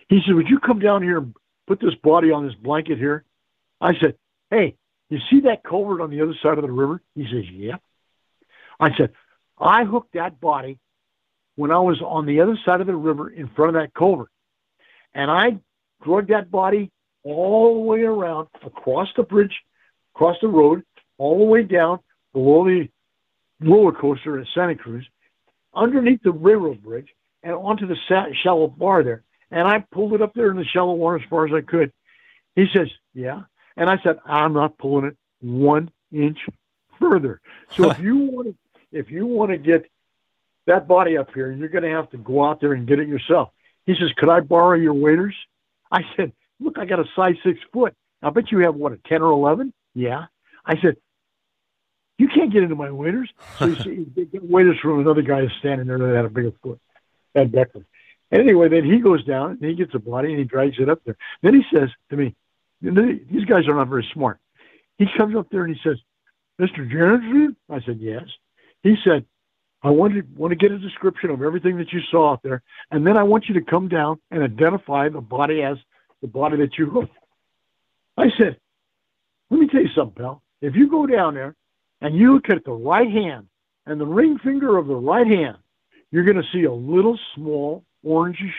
Speaker 2: He said, Would you come down here and put this body on this blanket here? I said, Hey, you see that culvert on the other side of the river? He says, Yeah. I said, I hooked that body when I was on the other side of the river in front of that culvert. And I drug that body all the way around, across the bridge, across the road, all the way down below the roller coaster at Santa Cruz, underneath the railroad bridge, and onto the shallow bar there. And I pulled it up there in the shallow water as far as I could. He says, Yeah. And I said, I'm not pulling it one inch further. So if you want to, if you want to get that body up here, you're going to have to go out there and get it yourself. He says, Could I borrow your waders? I said, Look, I got a size six foot. I bet you have what, a 10 or 11? Yeah. I said, You can't get into my waders. So you see, they get waders from another guy who's standing there that had a bigger foot, Ed Beckler. And anyway, then he goes down and he gets a body and he drags it up there. Then he says to me, These guys are not very smart. He comes up there and he says, Mr. Janssen? I said, Yes. He said, I want to want to get a description of everything that you saw out there, and then I want you to come down and identify the body as the body that you hooked. I said, let me tell you something, pal. If you go down there and you look at the right hand and the ring finger of the right hand, you're going to see a little small orangish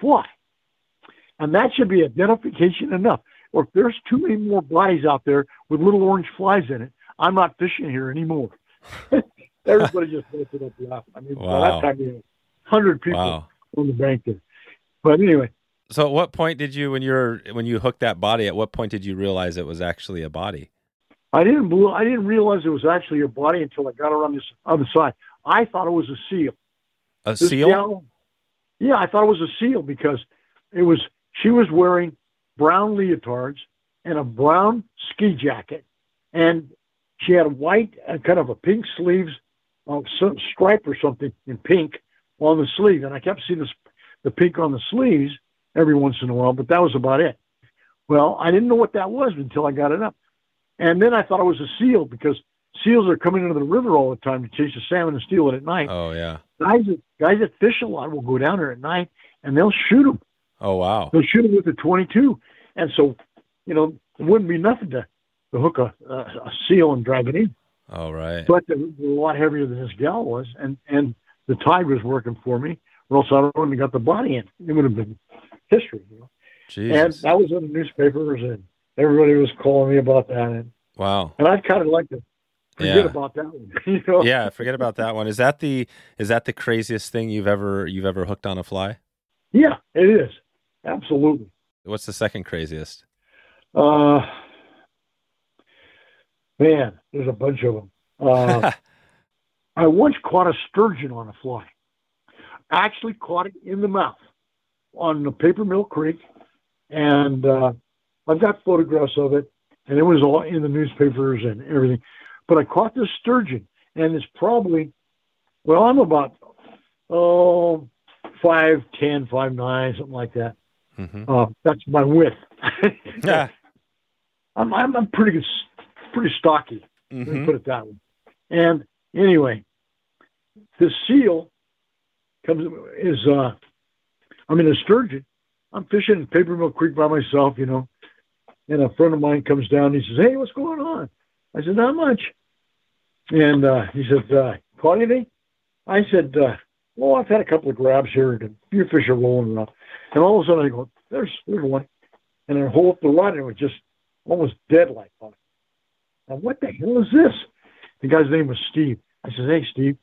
Speaker 2: fly, and that should be identification enough. Or if there's too many more bodies out there with little orange flies in it, I'm not fishing here anymore. Everybody just it up laughing. I mean, by
Speaker 1: Wow.
Speaker 2: that time, you know, hundred people
Speaker 1: Wow.
Speaker 2: on the bank there. But anyway,
Speaker 1: So at what point did you when you were when you hooked that body, at what point did you realize it was actually a body?
Speaker 2: I didn't I didn't realize it was actually a body until I got around this other side. I thought it was a seal.
Speaker 1: A
Speaker 2: This
Speaker 1: seal?
Speaker 2: gal- yeah, I thought it was a seal because it was she was wearing brown leotards and a brown ski jacket, and she had a white and kind of a pink sleeves, uh, some stripe or something in pink on the sleeve, and I kept seeing this, the pink on the sleeves every once in a while, but that was about it. Well, I didn't know what that was until I got it up, and then I thought it was a seal because seals are coming into the river all the time to chase the salmon and steal it at night
Speaker 1: Oh yeah.
Speaker 2: guys that guys that fish a lot will go down there at night and they'll shoot them.
Speaker 1: Oh wow.
Speaker 2: They'll shoot them with a 22, and so you know it wouldn't be nothing to, to hook a, a, a seal and drag it in.
Speaker 1: All right.
Speaker 2: But a lot heavier than this gal was, and and the tide was working for me, or else I wouldn't have got the body in. It would have been history, you know. And
Speaker 1: Jesus.
Speaker 2: that was in the newspapers, and everybody was calling me about that, and,
Speaker 1: Wow.
Speaker 2: and I'd kind of like to forget
Speaker 1: Yeah.
Speaker 2: about that one. you know?
Speaker 1: yeah, forget about that one. Is that the is that the craziest thing you've ever you've ever hooked on a fly?
Speaker 2: Yeah, it is. Absolutely.
Speaker 1: What's the second craziest?
Speaker 2: Uh, man, there's a bunch of them. Uh, I once caught a sturgeon on a fly. Actually caught it in the mouth on the Paper Mill Creek, and uh, I've got photographs of it, and it was all in the newspapers and everything. But I caught this sturgeon, and it's probably, well, I'm about oh five ten, five nine, something like that.
Speaker 1: Hmm
Speaker 2: Uh, that's my width.
Speaker 1: Yeah.
Speaker 2: I'm, I'm I'm pretty good, pretty stocky. Let me
Speaker 1: hmm
Speaker 2: put it that way. And anyway, the seal comes is uh, I mean a sturgeon. I'm fishing in Paper Mill Creek by myself, you know, and a friend of mine comes down. And he says, "Hey, what's going on?" I said, "Not much." And uh, he said, uh, "Caught anything?" I said, uh, "Well, I've had a couple of grabs here, and a few fish are rolling around." And all of a sudden, I go, "There's there's one," and I hold up the rod, and it was just almost dead like on it. Now, what the hell is this? The guy's name was Steve. I said, "Hey, Steve,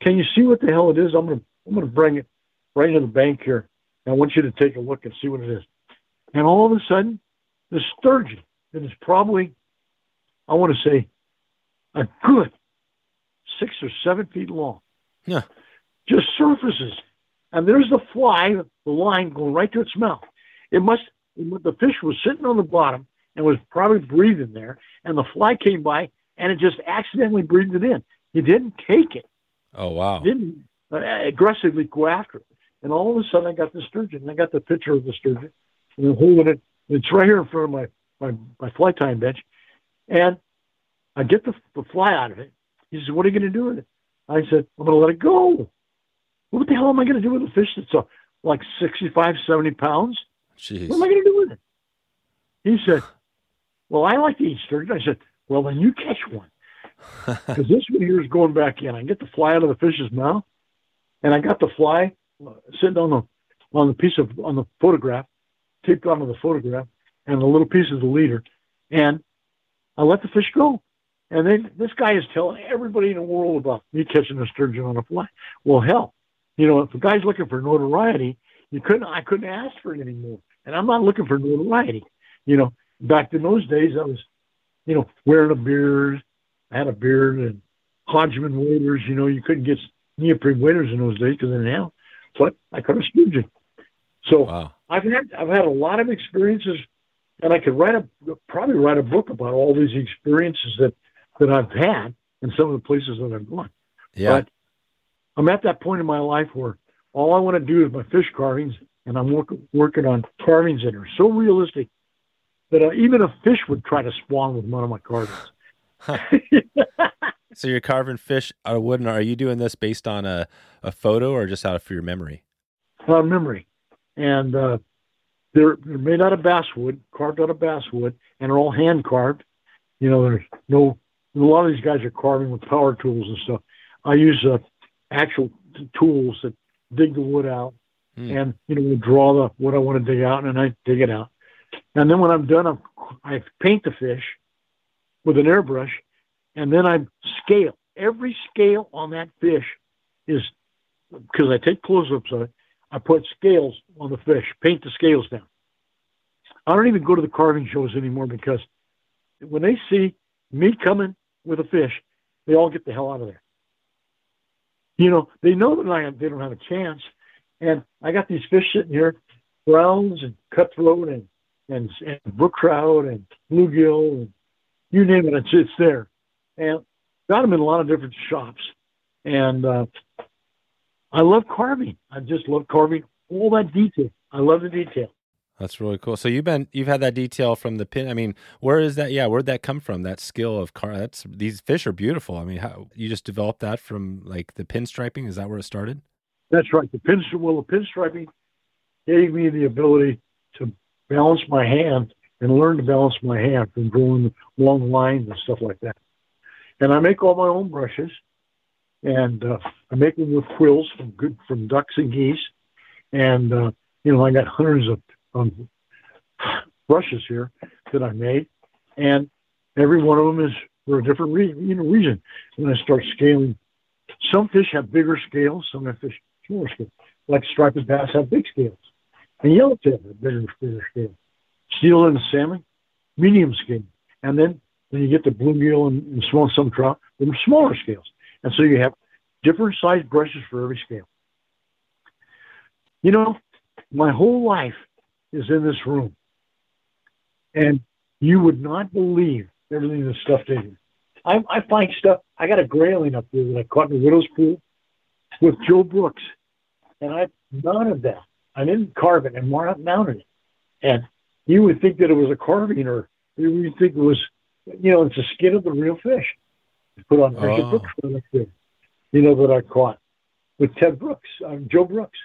Speaker 2: can you see what the hell it is? I'm gonna I'm gonna bring it right to the bank here. And I want you to take a look and see what it is." And all of a sudden, the sturgeon that is probably, I want to say, a good six or seven feet long,
Speaker 1: Yeah.
Speaker 2: Just surfaces, and there's the fly, the line going right to its mouth. It must. The fish was sitting on the bottom and was probably breathing there, and the fly came by and it just accidentally breathed it in. He didn't take it,
Speaker 1: Oh wow.
Speaker 2: didn't uh, aggressively go after it. And all of a sudden, I got the sturgeon. I got the picture of the sturgeon, and I'm holding it. It's right here in front of my my, my fly time bench, and I get the, the fly out of it. He says, "What are you going to do with it?" I said, "I'm going to let it go." What the hell am I going to do with a fish that's uh, like 65, 70 pounds?
Speaker 1: Jeez.
Speaker 2: What am I going to do with it? He said, Well, I like to eat sturgeon. I said, Well, then you catch one. Because this one here is going back in. I get the fly out of the fish's mouth, and I got the fly uh, sitting on the on the piece of on the photograph, taped onto the photograph, and the little piece of the leader, and I let the fish go. And then this guy is telling everybody in the world about me catching a sturgeon on a fly. Well, hell, you know, if a guy's looking for notoriety, you couldn't. I couldn't ask for it anymore. And I'm not looking for notoriety. You know, back in those days, I was, you know, wearing a beard. I had a beard and Hodgman waders. You know, you couldn't get neoprene waders in those days because have. But I caught a sturgeon. So
Speaker 1: Wow.
Speaker 2: I've had I've had a lot of experiences, and I could write a probably write a book about all these experiences that that I've had and some of the places that I've gone.
Speaker 1: Yeah.
Speaker 2: But I'm at that point in my life where all I want to do is my fish carvings, and I'm work, working on carvings that are so realistic that uh, even a fish would try to spawn with one of my carvings.
Speaker 1: So you're carving fish out of wood, and are you doing this based on a, a photo or just out of your memory?
Speaker 2: on memory, and uh, they're, they're made out of basswood, carved out of basswood, and are all hand carved. You know, there's no. A lot of these guys are carving with power tools and stuff. I use uh, actual tools that dig the wood out,
Speaker 1: Hmm.
Speaker 2: and you know, we draw the what I want to dig out, and I dig it out. And then when I'm done, I'm, I paint the fish with an airbrush, and then I scale. Every scale on that fish is because I take close-ups of it. I put scales on the fish, paint the scales down. I don't even go to the carving shows anymore because when they see me coming with a fish, they all get the hell out of there. You know, they know that I they don't have a chance, and I got these fish sitting here, browns and cutthroat and and, and brook trout and bluegill and you name it, it's it's there, and got them in a lot of different shops, and uh, I love carving. I just love carving all that detail. I love the detail.
Speaker 1: That's really cool. So you've been you've had that detail from the pin. I mean, where is that? Yeah, where'd that come from? That skill of car. That's these fish are beautiful. I mean, how you just developed that from like the pinstriping? Is that where it started?
Speaker 2: That's right. The pin well, the pinstriping gave me the ability to balance my hand and learn to balance my hand from drawing long lines and stuff like that. And I make all my own brushes, and uh, I make them with quills from good from ducks and geese. And uh, you know, I got hundreds of um, brushes here that I made, and every one of them is for a different re- you know, reason. When I start scaling, some fish have bigger scales, some have fish smaller scales. Like striped bass have big scales, and yellowtail have bigger, bigger scales. Steel and salmon, medium scale, and then when you get the bluegill and, and small some trout, they're smaller scales, and so you have different sized brushes for every scale. You know, my whole life is in this room, and you would not believe everything that's stuffed in here. I, I find stuff. I got a grayling up there that I caught in the widow's pool with Joe Brooks, and I mounted that. I didn't carve it and we're not mounted it. And you would think that it was a carving, or you would think it was, you know, it's the skin of the real fish. Put on Richard
Speaker 1: Oh.
Speaker 2: Brooks there, you know, that I caught with Ted Brooks, um, Joe Brooks,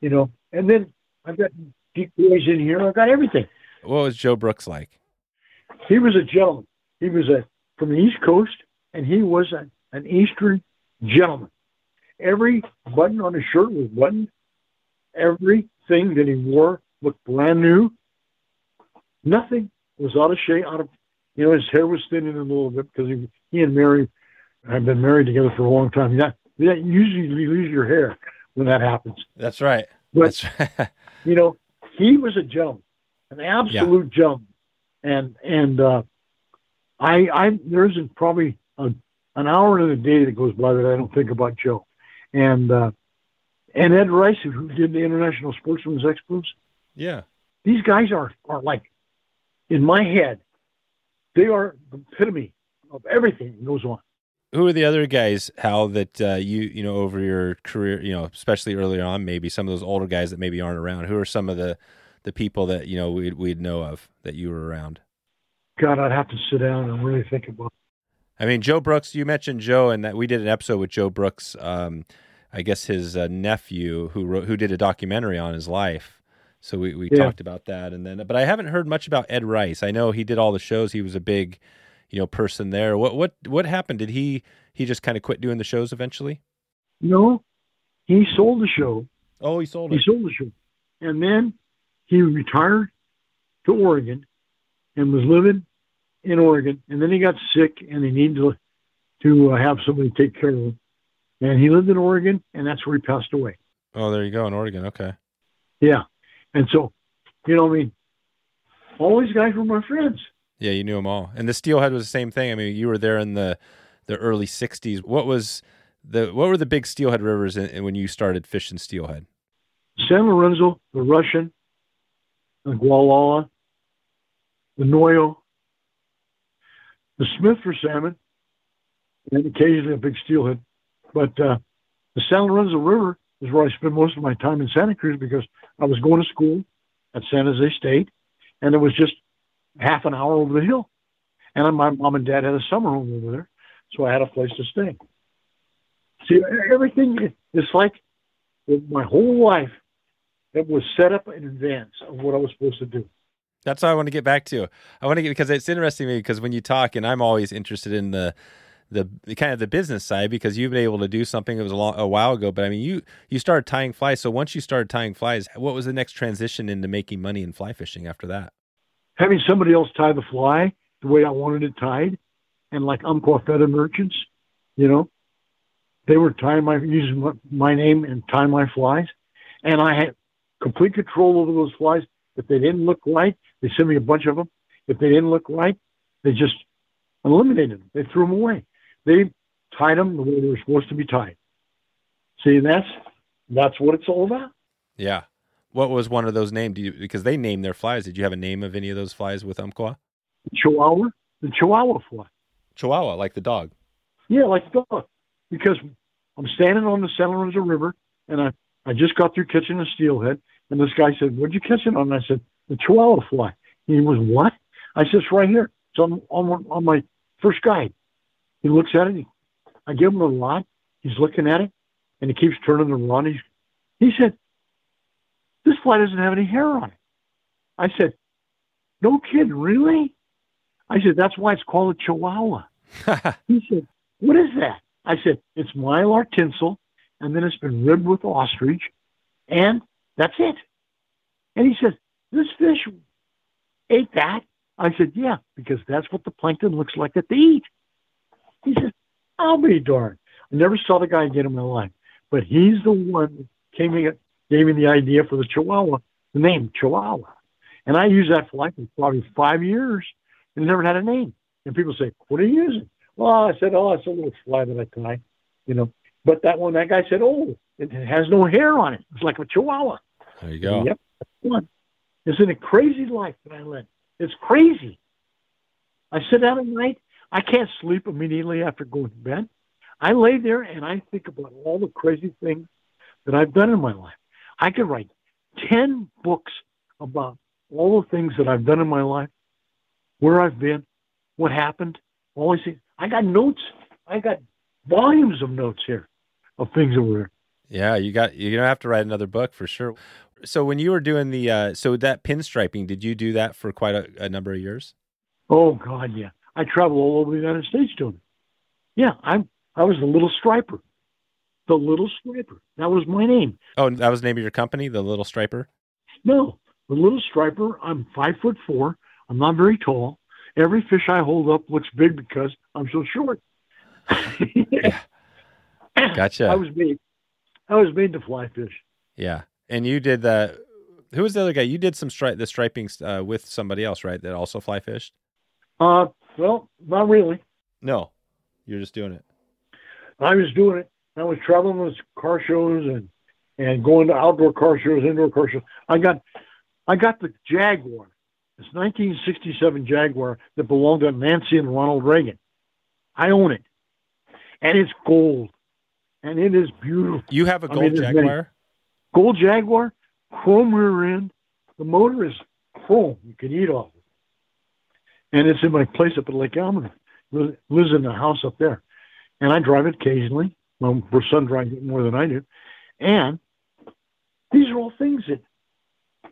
Speaker 2: you know. And then I've got decoys in here. I've got everything.
Speaker 1: What was Joe Brooks like?
Speaker 2: He was a gentleman. He was a from the East Coast, and he was a, an Eastern gentleman. Every button on his shirt was buttoned. Everything that he wore looked brand new. Nothing was out of shape. Out of you know, his hair was thinning a little bit because he, he and Mary have been married together for a long time. That that usually you lose your hair when that happens.
Speaker 1: That's right.
Speaker 2: But
Speaker 1: That's right.
Speaker 2: you know, he was a gentleman, an absolute gentleman, and and uh, I I there isn't probably a, an hour in a day that goes by that I don't think about Joe, and uh, and Ed Rice who did the International Sportsman's Expos.
Speaker 1: yeah.
Speaker 2: These guys are are like in my head, they are the epitome of everything that goes on.
Speaker 1: Who are the other guys, Hal, that uh, you you know over your career, you know, especially earlier on, maybe some of those older guys that maybe aren't around. Who are some of the the people that you know we'd we'd know of that you were around?
Speaker 2: God, I'd have to sit down and really think about.
Speaker 1: I mean, Joe Brooks. You mentioned Joe, and that we did an episode with Joe Brooks. Um, I guess his uh, nephew, who wrote, who did a documentary on his life. So we, we
Speaker 2: Yeah.
Speaker 1: talked about that, and then, but I haven't heard much about Ed Rice. I know he did all the shows. He was a big, you know, person there. What what what happened? Did he he just kind of quit doing the shows eventually?
Speaker 2: No, he sold the show
Speaker 1: Oh, he sold
Speaker 2: He sold the show. And then he retired to Oregon and was living in Oregon. And then he got sick and he needed to, to uh, have somebody take care of him. And he lived in Oregon and that's where he passed away.
Speaker 1: Oh, there you go in Oregon. Okay.
Speaker 2: Yeah. And so, you know, I mean, all these guys were my friends.
Speaker 1: Yeah, you knew them all. And the Steelhead was the same thing. I mean, you were there in the the early '60s. What was the what were the big Steelhead rivers in, in when you started fishing Steelhead?
Speaker 2: San Lorenzo, the Russian, the Gualala, the Noyo, the Smith for salmon, and occasionally a big steelhead. But uh, the San Lorenzo River is where I spend most of my time in Santa Cruz because I was going to school at San Jose State, and it was just half an hour over the hill. And my mom and dad had a summer home over there, so I had a place to stay. See, everything is like my whole life it was set up in advance of what I was supposed to do.
Speaker 1: That's what I want to get back to. I want to get because it's interesting to me because when you talk, and I'm always interested in the the, kind of the business side because you've been able to do something that was a, long, a while ago. But I mean, you you started tying flies. So once you started tying flies, what was the next transition into making money in fly fishing after that?
Speaker 2: Having somebody else tie the fly the way I wanted it tied, and like Umpqua Feather Merchants, you know, they were tying my using my, my name and tying my flies, and I had complete control over those flies. If they didn't look right, they sent me a bunch of them. If they didn't look right, they just eliminated them. They threw them away. They tied them the way they were supposed to be tied. See, that's that's what it's all about.
Speaker 1: Yeah. What was one of those named? Do you, because they named their flies. Did you have a name of any of those flies with Umpqua?
Speaker 2: Chihuahua, the Chihuahua fly.
Speaker 1: Chihuahua, like the dog.
Speaker 2: Yeah, like the dog. Because I'm standing on the San Lorenzo River, and I, I just got through catching a steelhead, and this guy said, "What'd you catch it on?" And I said, "The Chihuahua fly." He was what? I said, "It's right here. It's on on on my first guide." He looks at it. He, I give him a rod. He's looking at it, and he keeps turning the rod. He's, he said, "This fly doesn't have any hair on it." I said, "No kidding, really?" I said, "That's why it's called a Chihuahua." He said, What is that? I said, It's mylar tinsel, and then it's been ribbed with ostrich, and that's it. And he said, This fish ate that? I said, Yeah, because that's what the plankton looks like that they eat. He said, I'll be darned. I never saw the guy again in my life, but he's the one that came in, gave me the idea for the Chihuahua, the name Chihuahua. And I used that for like probably five years and never had a name. And people say, what are you using? Well, I said, oh, it's a little fly that I tie, you know. But that one, that guy said, oh, it has no hair on it. It's like a Chihuahua.
Speaker 1: There you go.
Speaker 2: Yep. That's one. Isn't it crazy life that I led? It's crazy. I sit down at night. I can't sleep immediately after going to bed. I lay there and I think about all the crazy things that I've done in my life. I could write 10 books about all the things that I've done in my life, where I've been, what happened, all these things. I got notes. I got volumes of notes here of things that were.
Speaker 1: Yeah, you got you're gonna have to write another book for sure. So when you were doing the uh, so that pinstriping, did you do that for quite a, a number of years?
Speaker 2: Oh God, yeah. I traveled all over the United States doing it. Yeah, I'm. I was a little striper. The little striper. That was my name.
Speaker 1: Oh, that was the name of your company, the Little Striper.
Speaker 2: No, the little striper. I'm five foot four. I'm not very tall. Every fish I hold up looks big because I'm so short.
Speaker 1: yeah. Gotcha.
Speaker 2: I was made. I was made to fly fish.
Speaker 1: Yeah, and you did the. Who was the other guy? You did some stri- the striping uh, with somebody else, right? That also fly fished.
Speaker 2: Uh, well, not really.
Speaker 1: No, you're just doing it.
Speaker 2: I was doing it. I was traveling with car shows and and going to outdoor car shows, indoor car shows. I got I got the Jaguar. It's 1967 Jaguar that belonged to Nancy and Ronald Reagan. I own it, and it's gold, and it is beautiful.
Speaker 1: You have a gold I mean, Jaguar.
Speaker 2: Gold Jaguar, chrome rear end. The motor is chrome. You can eat off it, and it's in my place up at Lake Almanor. Lives in the house up there, and I drive it occasionally. My son drives it more than I do, and these are all things that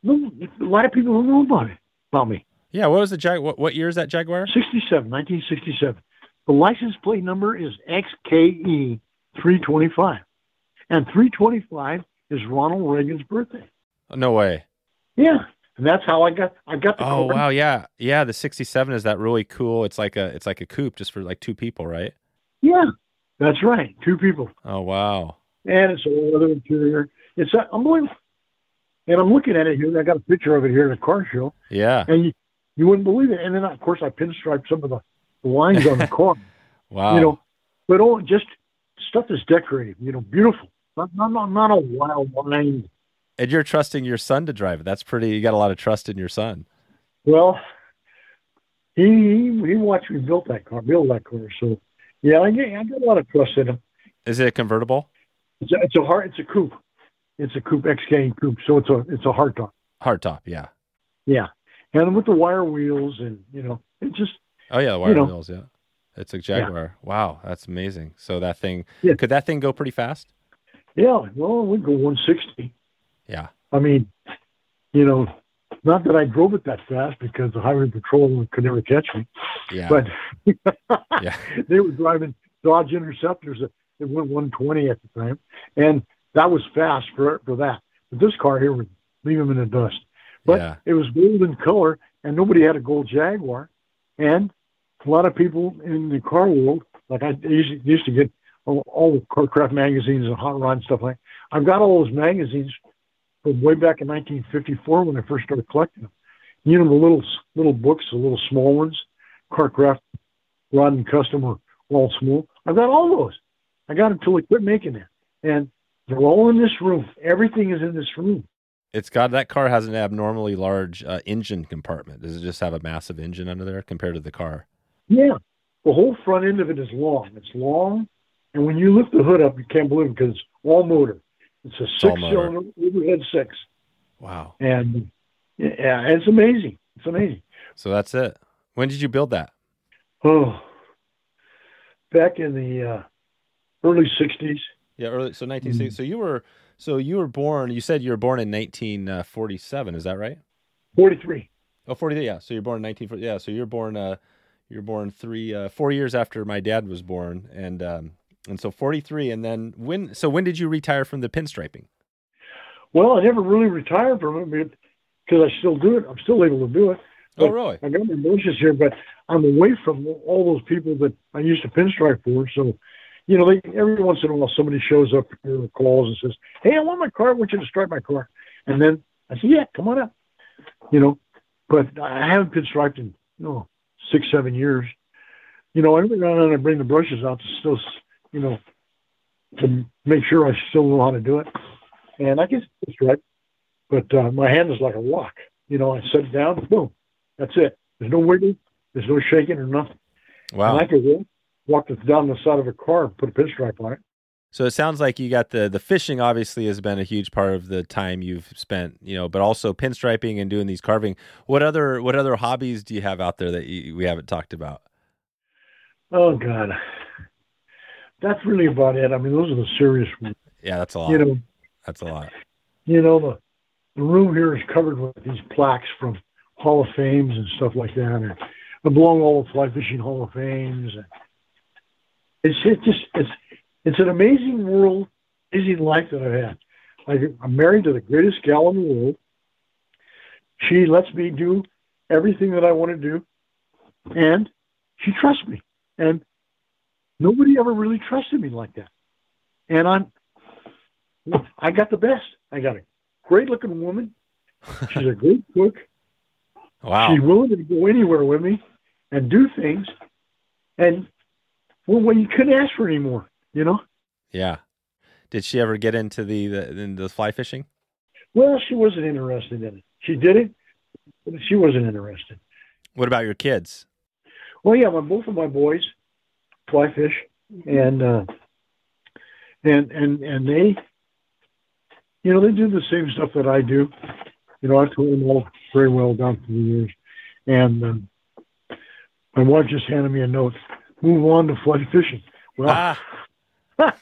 Speaker 2: no, a lot of people don't know about it, about me.
Speaker 1: Yeah, what was the Jag? What, what year is that Jaguar?
Speaker 2: 67, 1967. The license plate number is XKE 325, and 325 is Ronald Reagan's birthday.
Speaker 1: no way.
Speaker 2: Yeah, and that's how I got I got the.
Speaker 1: Oh car. wow, yeah, yeah. The 67 is that really cool. It's like a it's like a coupe just for like two people, right?
Speaker 2: Yeah, that's right, two people.
Speaker 1: Oh wow.
Speaker 2: And it's a leather interior. It's unbelievable. And I'm looking at it here. I got a picture of it here at a car show.
Speaker 1: Yeah.
Speaker 2: And you, you wouldn't believe it. And then, of course, I pinstriped some of the, the lines on the car.
Speaker 1: wow.
Speaker 2: You know, but all just stuff is decorated, you know, beautiful. Not, not, not, not a wild line.
Speaker 1: And you're trusting your son to drive it. That's pretty, you got a lot of trust in your son.
Speaker 2: Well, he, he, he watched me build that car, build that car. So, yeah, I get, I get a lot of trust in him.
Speaker 1: Is it a convertible?
Speaker 2: It's a, it's a hard, it's a coupe. It's a coupe XK coupe, so it's a it's a hard top.
Speaker 1: Hard top, yeah.
Speaker 2: Yeah, and with the wire wheels, and you know, it just.
Speaker 1: Oh yeah, the wire you know, wheels. Yeah, it's a Jaguar. Yeah. Wow, that's amazing. So that thing, yeah. could that thing go pretty fast?
Speaker 2: Yeah, well, we go 160.
Speaker 1: Yeah.
Speaker 2: I mean, you know, not that I drove it that fast because the highway patrol could never catch me.
Speaker 1: Yeah.
Speaker 2: But
Speaker 1: yeah,
Speaker 2: they were driving Dodge Interceptors that went 120 at the time, and that was fast for for that. But this car here would leave them in the dust. But
Speaker 1: yeah.
Speaker 2: it was golden color, and nobody had a gold Jaguar. And a lot of people in the car world, like I used, used to get all, all the Carcraft magazines and Hot Rod and stuff like. I've got all those magazines from way back in 1954 when I first started collecting them. You know the little little books, the little small ones, Carcraft, Rod and Custom or all small. I've got all those. I got them until they quit making them. And they're all in this room. Everything is in this room.
Speaker 1: It's got that car has an abnormally large uh, engine compartment. Does it just have a massive engine under there compared to the car?
Speaker 2: Yeah, the whole front end of it is long. It's long, and when you lift the hood up, you can't believe it because it's all motor. It's a six-cylinder overhead six.
Speaker 1: Wow!
Speaker 2: And yeah, it's amazing. It's amazing.
Speaker 1: So that's it. When did you build that?
Speaker 2: Oh, back in the uh, early '60s.
Speaker 1: Yeah, early. So 1960. Mm-hmm. So you were so you were born. You said you were born in 1947. Is that right?
Speaker 2: 43.
Speaker 1: Oh, 43. Yeah. So you're born in 1940. Yeah. So you're born. Uh, you're born three, uh, four years after my dad was born, and um, and so 43. And then when? So when did you retire from the pinstriping?
Speaker 2: Well, I never really retired from it because I still do it. I'm still able to do it.
Speaker 1: Oh, really?
Speaker 2: I got my bushes here, but I'm away from all those people that I used to pinstripe for. So, you know, they, every once in a while somebody shows up or calls and says, "Hey, I want my car. I want you to stripe my car." And then I say, "Yeah, come on up." You know, but I haven't pinstriped in you know six, seven years. You know, every now and then I bring the brushes out to still, you know, to make sure I still know how to do it. And I can right, but uh, my hand is like a rock. You know, I set it down, boom, that's it. There's no wiggling, there's no shaking or nothing.
Speaker 1: Wow.
Speaker 2: And I could walk, walk it down the side of a car and put a pinstripe on it.
Speaker 1: So it sounds like you got the the fishing. Obviously, has been a huge part of the time you've spent, you know, but also pinstriping and doing these carving. What other what other hobbies do you have out there that you, we haven't talked about?
Speaker 2: Oh God, that's really about it. I mean, those are the serious ones.
Speaker 1: Yeah, that's a lot.
Speaker 2: You know,
Speaker 1: that's a lot.
Speaker 2: you know the the room here is covered with these plaques from Hall of Fames and stuff like that, and I belong to all the fly fishing Hall of Fames. And it's it just it's it's an amazing world, amazing life that I've had. Like I'm married to the greatest gal in the world. She lets me do everything that I want to do, and she trusts me. And nobody ever really trusted me like that. And I'm I got the best. I got a great looking woman. She's a great cook.
Speaker 1: Wow.
Speaker 2: She's willing to go anywhere with me and do things. And well, well, you couldn't ask for any more, you know?
Speaker 1: Yeah. Did she ever get into the the, into the fly fishing?
Speaker 2: Well, she wasn't interested in it. She did it, but she wasn't interested.
Speaker 1: What about your kids?
Speaker 2: Well, yeah, my, both of my boys fly fish, and uh, and and and they, you know, they do the same stuff that I do. You know, I've taught them all very well down through the years, and um, my wife just handed me a note. Move on to fly fishing. Well,
Speaker 1: Ah,
Speaker 2: well,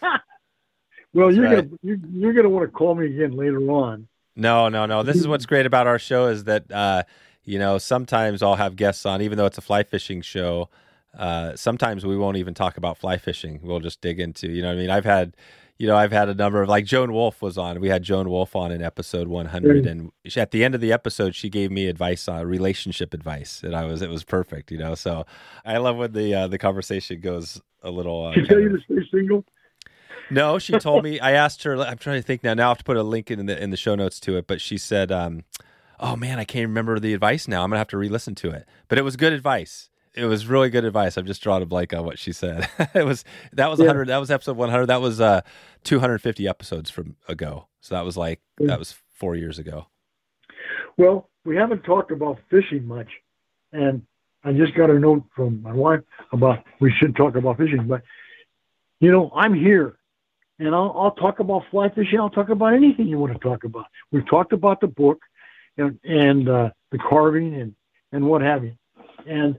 Speaker 1: That's
Speaker 2: you're
Speaker 1: right.
Speaker 2: gonna you're, you're gonna want to call me again later on.
Speaker 1: no, no, no. This is what's great about our show is that uh, you know sometimes I'll have guests on, even though it's a fly fishing show. Uh, sometimes we won't even talk about fly fishing. We'll just dig into, you know, what I mean, I've had, you know, I've had a number of like Joan Wulff was on. We had Joan Wulff on in episode 100,
Speaker 2: Mhm.
Speaker 1: and she, at the end of the episode, she gave me advice on relationship advice, and I was it was perfect, you know. So I love when the uh, the conversation goes a little. Uh,
Speaker 2: She tell you to stay single.
Speaker 1: no, she told me. I asked her. I'm trying to think now. Now I have to put a link in the in the show notes to it. But she said, um, "Oh man, I can't remember the advice now. I'm gonna have to re-listen to it." But it was good advice. It was really good advice. I'm just drawing a blank on what she said. it was that was
Speaker 2: Yeah.
Speaker 1: 100. That was episode 100. That was uh 250 episodes from ago. So that was like
Speaker 2: Yeah.
Speaker 1: that was four years ago.
Speaker 2: Well, we haven't talked about fishing much, and I just got a note from my wife about we should talk about fishing. But you know, I'm here, and I'll, I'll talk about fly fishing. I'll talk about anything you want to talk about. We've talked about the book, and and uh, the carving and and what have you, and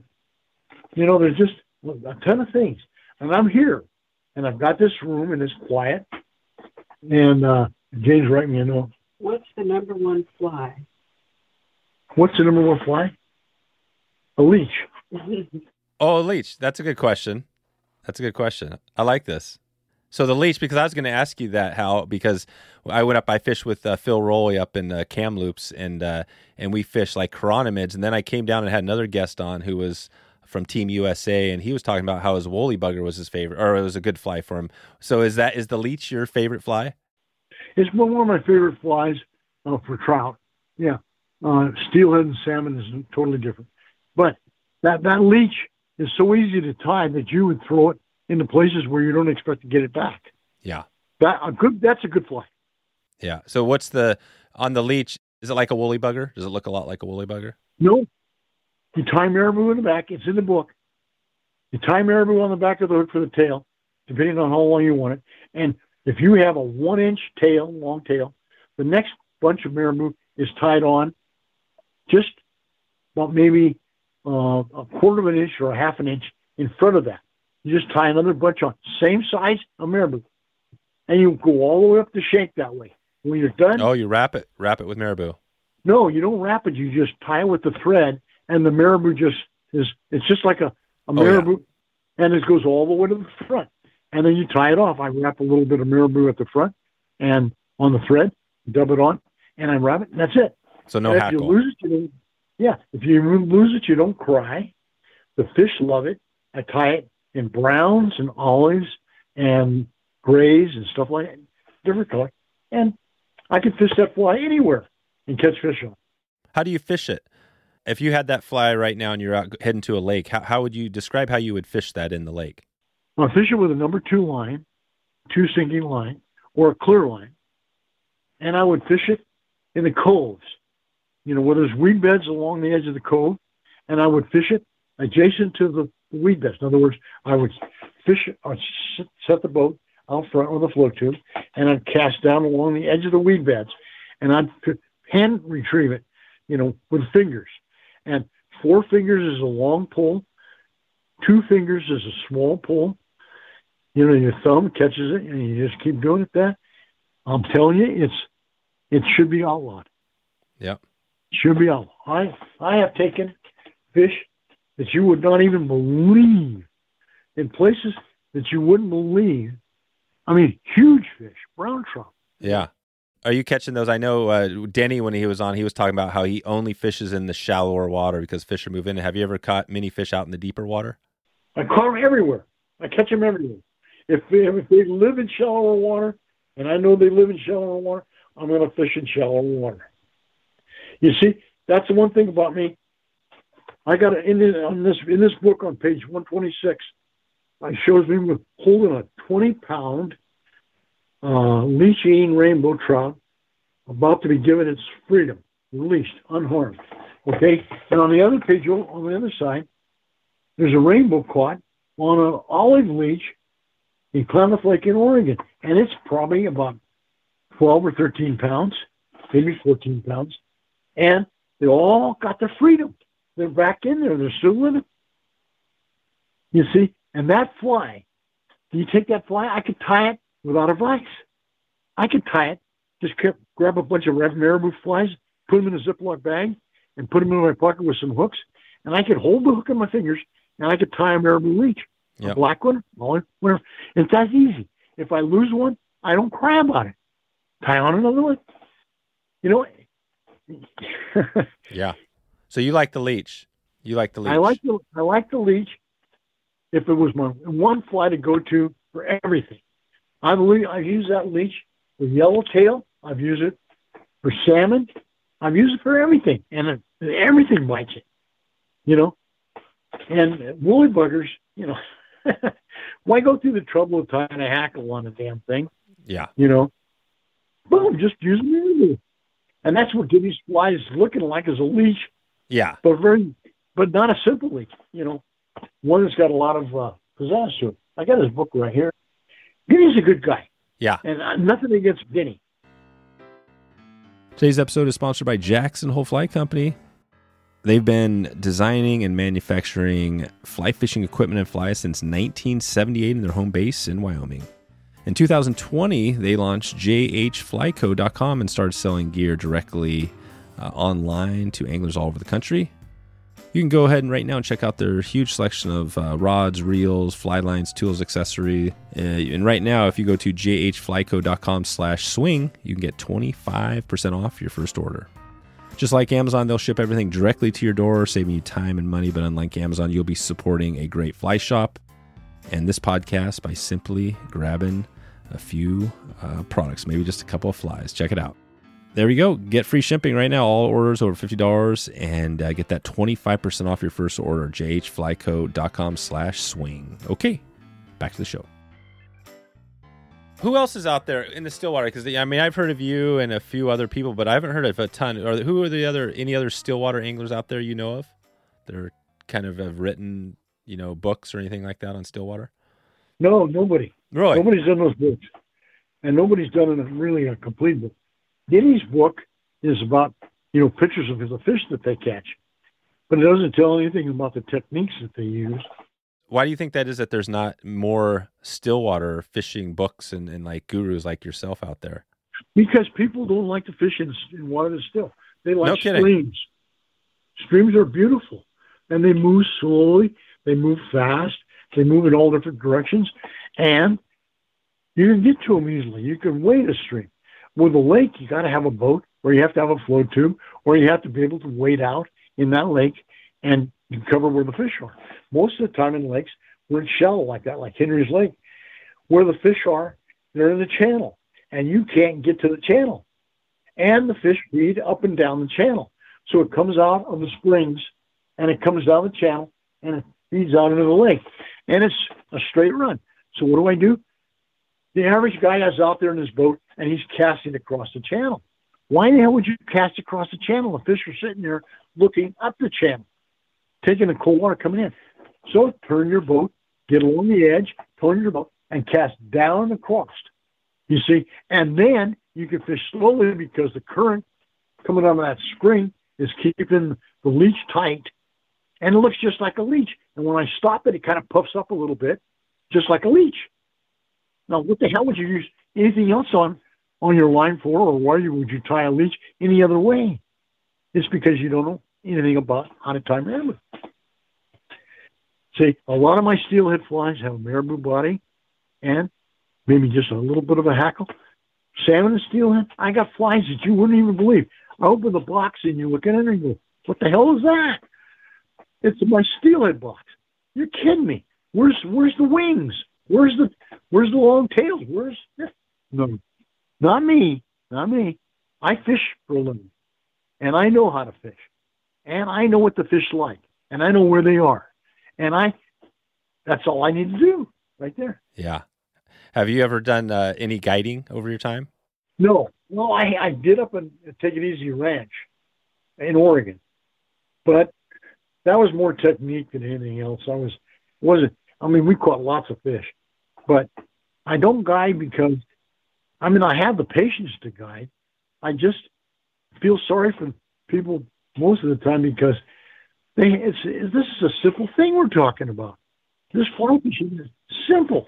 Speaker 2: you know, there's just a ton of things, and I'm here, and I've got this room, and it's quiet, and uh, James write me a note.
Speaker 4: What's the number one fly?
Speaker 2: What's the number one fly? A leech.
Speaker 1: Oh, a leech. That's a good question. That's a good question. I like this. So the leech, because I was going to ask you that, how because I went up, I fished with uh, Phil Rowley up in uh, Kamloops, and uh, and we fished like chironomids, and then I came down and had another guest on who was from Team USA, and he was talking about how his woolly bugger was his favorite, or it was a good fly for him. So is that is the leech your favorite fly?
Speaker 2: It's one of my favorite flies uh, for trout. Yeah, uh, steelhead and salmon is totally different, but that that leech is so easy to tie that you would throw it into places where you don't expect to get it back.
Speaker 1: Yeah,
Speaker 2: That a good that's a good fly.
Speaker 1: yeah. So what's the on the leech? Is it like a woolly bugger? Does it look a lot like a woolly bugger?
Speaker 2: No, you tie marabou in the back. It's in the book. You tie marabou on the back of the hook for the tail, depending on how long you want it. And if you have a one inch tail, long tail, the next bunch of marabou is tied on just about maybe uh, a quarter of an inch or a half an inch in front of that. You just tie another bunch on, same size of marabou. And you go all the way up the shank that way. When you're done,
Speaker 1: Oh, you wrap it, wrap it with marabou.
Speaker 2: no, you don't wrap it. You just tie it with the thread, and the marabou just is. It's just like a, a
Speaker 1: Oh, yeah.
Speaker 2: marabou, and it goes all the way to the front. And then you tie it off. I wrap a little bit of marabou at the front and on the thread, dub it on, and I wrap it, and that's it.
Speaker 1: So no
Speaker 2: and if you lose it, you Yeah, if you lose it, you don't cry. The fish love it. I tie it in browns and olives and grays and stuff like that, different color. And I can fish that fly anywhere and catch fish on. it.
Speaker 1: How do you fish it? If you had that fly right now and you're out heading to a lake, how, how would you describe how you would fish that in the lake?
Speaker 2: I fish it with a number two line, two sinking line, or a clear line. And I would fish it in the coves, you know, where there's weed beds along the edge of the cove. And I would fish it adjacent to the weed beds. In other words, I would fish or set the boat out front with a float tube, and I'd cast down along the edge of the weed beds. And I'd hand retrieve it, you know, with fingers. And four fingers is a long pull, two fingers is a small pull, you know, your thumb catches it and you just keep doing it that. I'm telling you, it's it should be outlawed.
Speaker 1: Yep.
Speaker 2: Should be outlawed. I I have taken fish that you would not even believe in places that you wouldn't believe. I mean, huge fish, brown trout.
Speaker 1: Yeah. Are you catching those? I know uh, Denny, when he was on, he was talking about how he only fishes in the shallower water because fish are moving. Have you ever caught mini fish out in the deeper water?
Speaker 2: I caught them everywhere. I catch them everywhere. If they, if they live in shallower water, and I know they live in shallower water, I'm going to fish in shallower water. You see, that's the one thing about me. I got in this, on this in this book on page 126. It shows me holding a 20 pound uh, leaching rainbow trout about to be given its freedom, released, unharmed. Okay, and on the other page, on the other side, there's a rainbow caught on an olive leech in Klamath Lake in Oregon, and it's probably about 12 or 13 pounds, maybe 14 pounds, and they all got their freedom. They're back in there. They're still living. You see, and that fly, do you take that fly, I could tie it without a vise. I could tie it, just grab a bunch of red marabou flies, put them in a Ziploc bag, and put them in my pocket with some hooks, and I could hold the hook in my fingers, and I could tie a marabou leech,
Speaker 1: Yep.
Speaker 2: a black one, whatever. It's that easy. If I lose one, I don't cry about it. Tie on another one. You know,
Speaker 1: Yeah. So you like the leech? You like the leech?
Speaker 2: I like the I like the leech. If it was my one fly to go to for everything, I believe I've used that leech for yellowtail. I've used it for salmon. I've used it for everything, and everything bites it. You know, and woolly buggers. You know, why go through the trouble of tying a hackle on a damn thing?
Speaker 1: Yeah.
Speaker 2: You know, boom, just use it. And that's what Gibby's fly is looking like as a leech
Speaker 1: Yeah.
Speaker 2: but very, but not a simple leech. You know, one that's got a lot of uh, pizzazz to it. I got his book right here. Denny's a good guy,
Speaker 1: Yeah.
Speaker 2: and uh, nothing against Denny.
Speaker 1: Today's episode is sponsored by Jackson Hole Fly Company. They've been designing and manufacturing fly fishing equipment and flies since 1978 in their home base in Wyoming. In 2020, they launched jhflyco.com and started selling gear directly uh, online to anglers all over the country. You can go ahead and right now check out their huge selection of uh, rods, reels, fly lines, tools, accessory. Uh, and right now, if you go to jhflyco.com slash swing, you can get 25% off your first order. Just like Amazon, they'll ship everything directly to your door, saving you time and money. But unlike Amazon, you'll be supporting a great fly shop and this podcast by simply grabbing a few uh, products, maybe just a couple of flies. Check it out. There we go. Get free shipping right now. All orders over $50 and uh, get that 25% off your first order. jhflyco.com slash swing. Okay, back to the show. Who else is out there in the Stillwater? Because I mean, I've heard of you and a few other people, but I haven't heard of a ton. Are who are the other any other Stillwater anglers out there you know of? That are kind of have written you know books or anything like that on Stillwater.
Speaker 2: No, nobody.
Speaker 1: Really?
Speaker 2: Nobody's done those books, and nobody's done a, really a complete book. Denny's book is about you know pictures of the fish that they catch, but it doesn't tell anything about the techniques that they use.
Speaker 1: Why do you think that is that there's not more Stillwater fishing books and, and like gurus like yourself out there?
Speaker 2: Because people don't like to fish in, in water that's still. They like
Speaker 1: No kidding.
Speaker 2: streams. Streams are beautiful, and they move slowly. They move fast. They move in all different directions, and you can get to them easily. You can wade a stream. With a lake, you got to have a boat, or you have to have a float tube, or you have to be able to wade out in that lake and cover where the fish are. Most of the time in lakes, we're in shallow like that, like Henry's Lake, where the fish are, they're in the channel and you can't get to the channel. And the fish feed up and down the channel. So it comes out of the springs and it comes down the channel and it feeds out into the lake. And it's a straight run. So what do I do? The average guy is out there in his boat and he's casting across the channel. Why the hell would you cast across the channel? The fish are sitting there looking up the channel, taking the cold water coming in. So turn your boat, get along the edge, turn your boat, and cast down across. You see, and then you can fish slowly because the current coming out of that spring is keeping the leech tight, and it looks just like a leech. And when I stop it, it kind of puffs up a little bit, just like a leech. Now, what the hell would you use anything else on on your line for, or why would you tie a leech any other way? It's because you don't know anything about how to tie marabou. See, a lot of my steelhead flies have a marabou body and maybe just a little bit of a hackle. Salmon and steelhead, I got flies that you wouldn't even believe. I open the box and you look at it and you go, what the hell is that? It's my steelhead box. You're kidding me. Where's where's the wings? Where's the where's the long tails? Where's no, not me, not me. I fish for a living, and I know how to fish, and I know what the fish like, and I know where they are, and I. That's all I need to do, right there.
Speaker 1: Yeah. Have you ever done uh, any guiding over your time?
Speaker 2: No, no. I I did up in Take It Easy Ranch in Oregon, but that was more technique than anything else. I was wasn't. I mean, we caught lots of fish, but I don't guide because, I mean, I have the patience to guide. I just feel sorry for people most of the time because they it's, it's this is a simple thing we're talking about. This fly fishing is simple.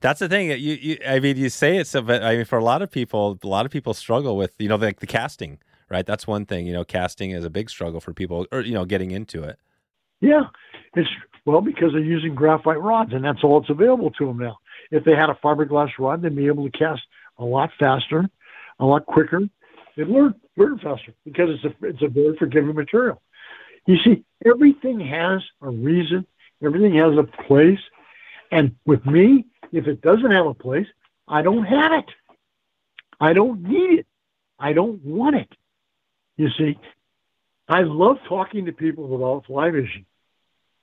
Speaker 1: That's the thing. You, you, I mean, you say it so, but I mean, for a lot of people, a lot of people struggle with, you know, the, the casting, right? That's one thing. You know, casting is a big struggle for people, or you know, getting into it.
Speaker 2: Yeah, it's well because they're using graphite rods, and that's all that's available to them now. If they had a fiberglass rod, they'd be able to cast a lot faster, a lot quicker. They'd learn learn faster because it's a it's a very forgiving material. You see, everything has a reason. Everything has a place. And with me, if it doesn't have a place, I don't have it. I don't need it. I don't want it. You see, I love talking to people about fly fishing,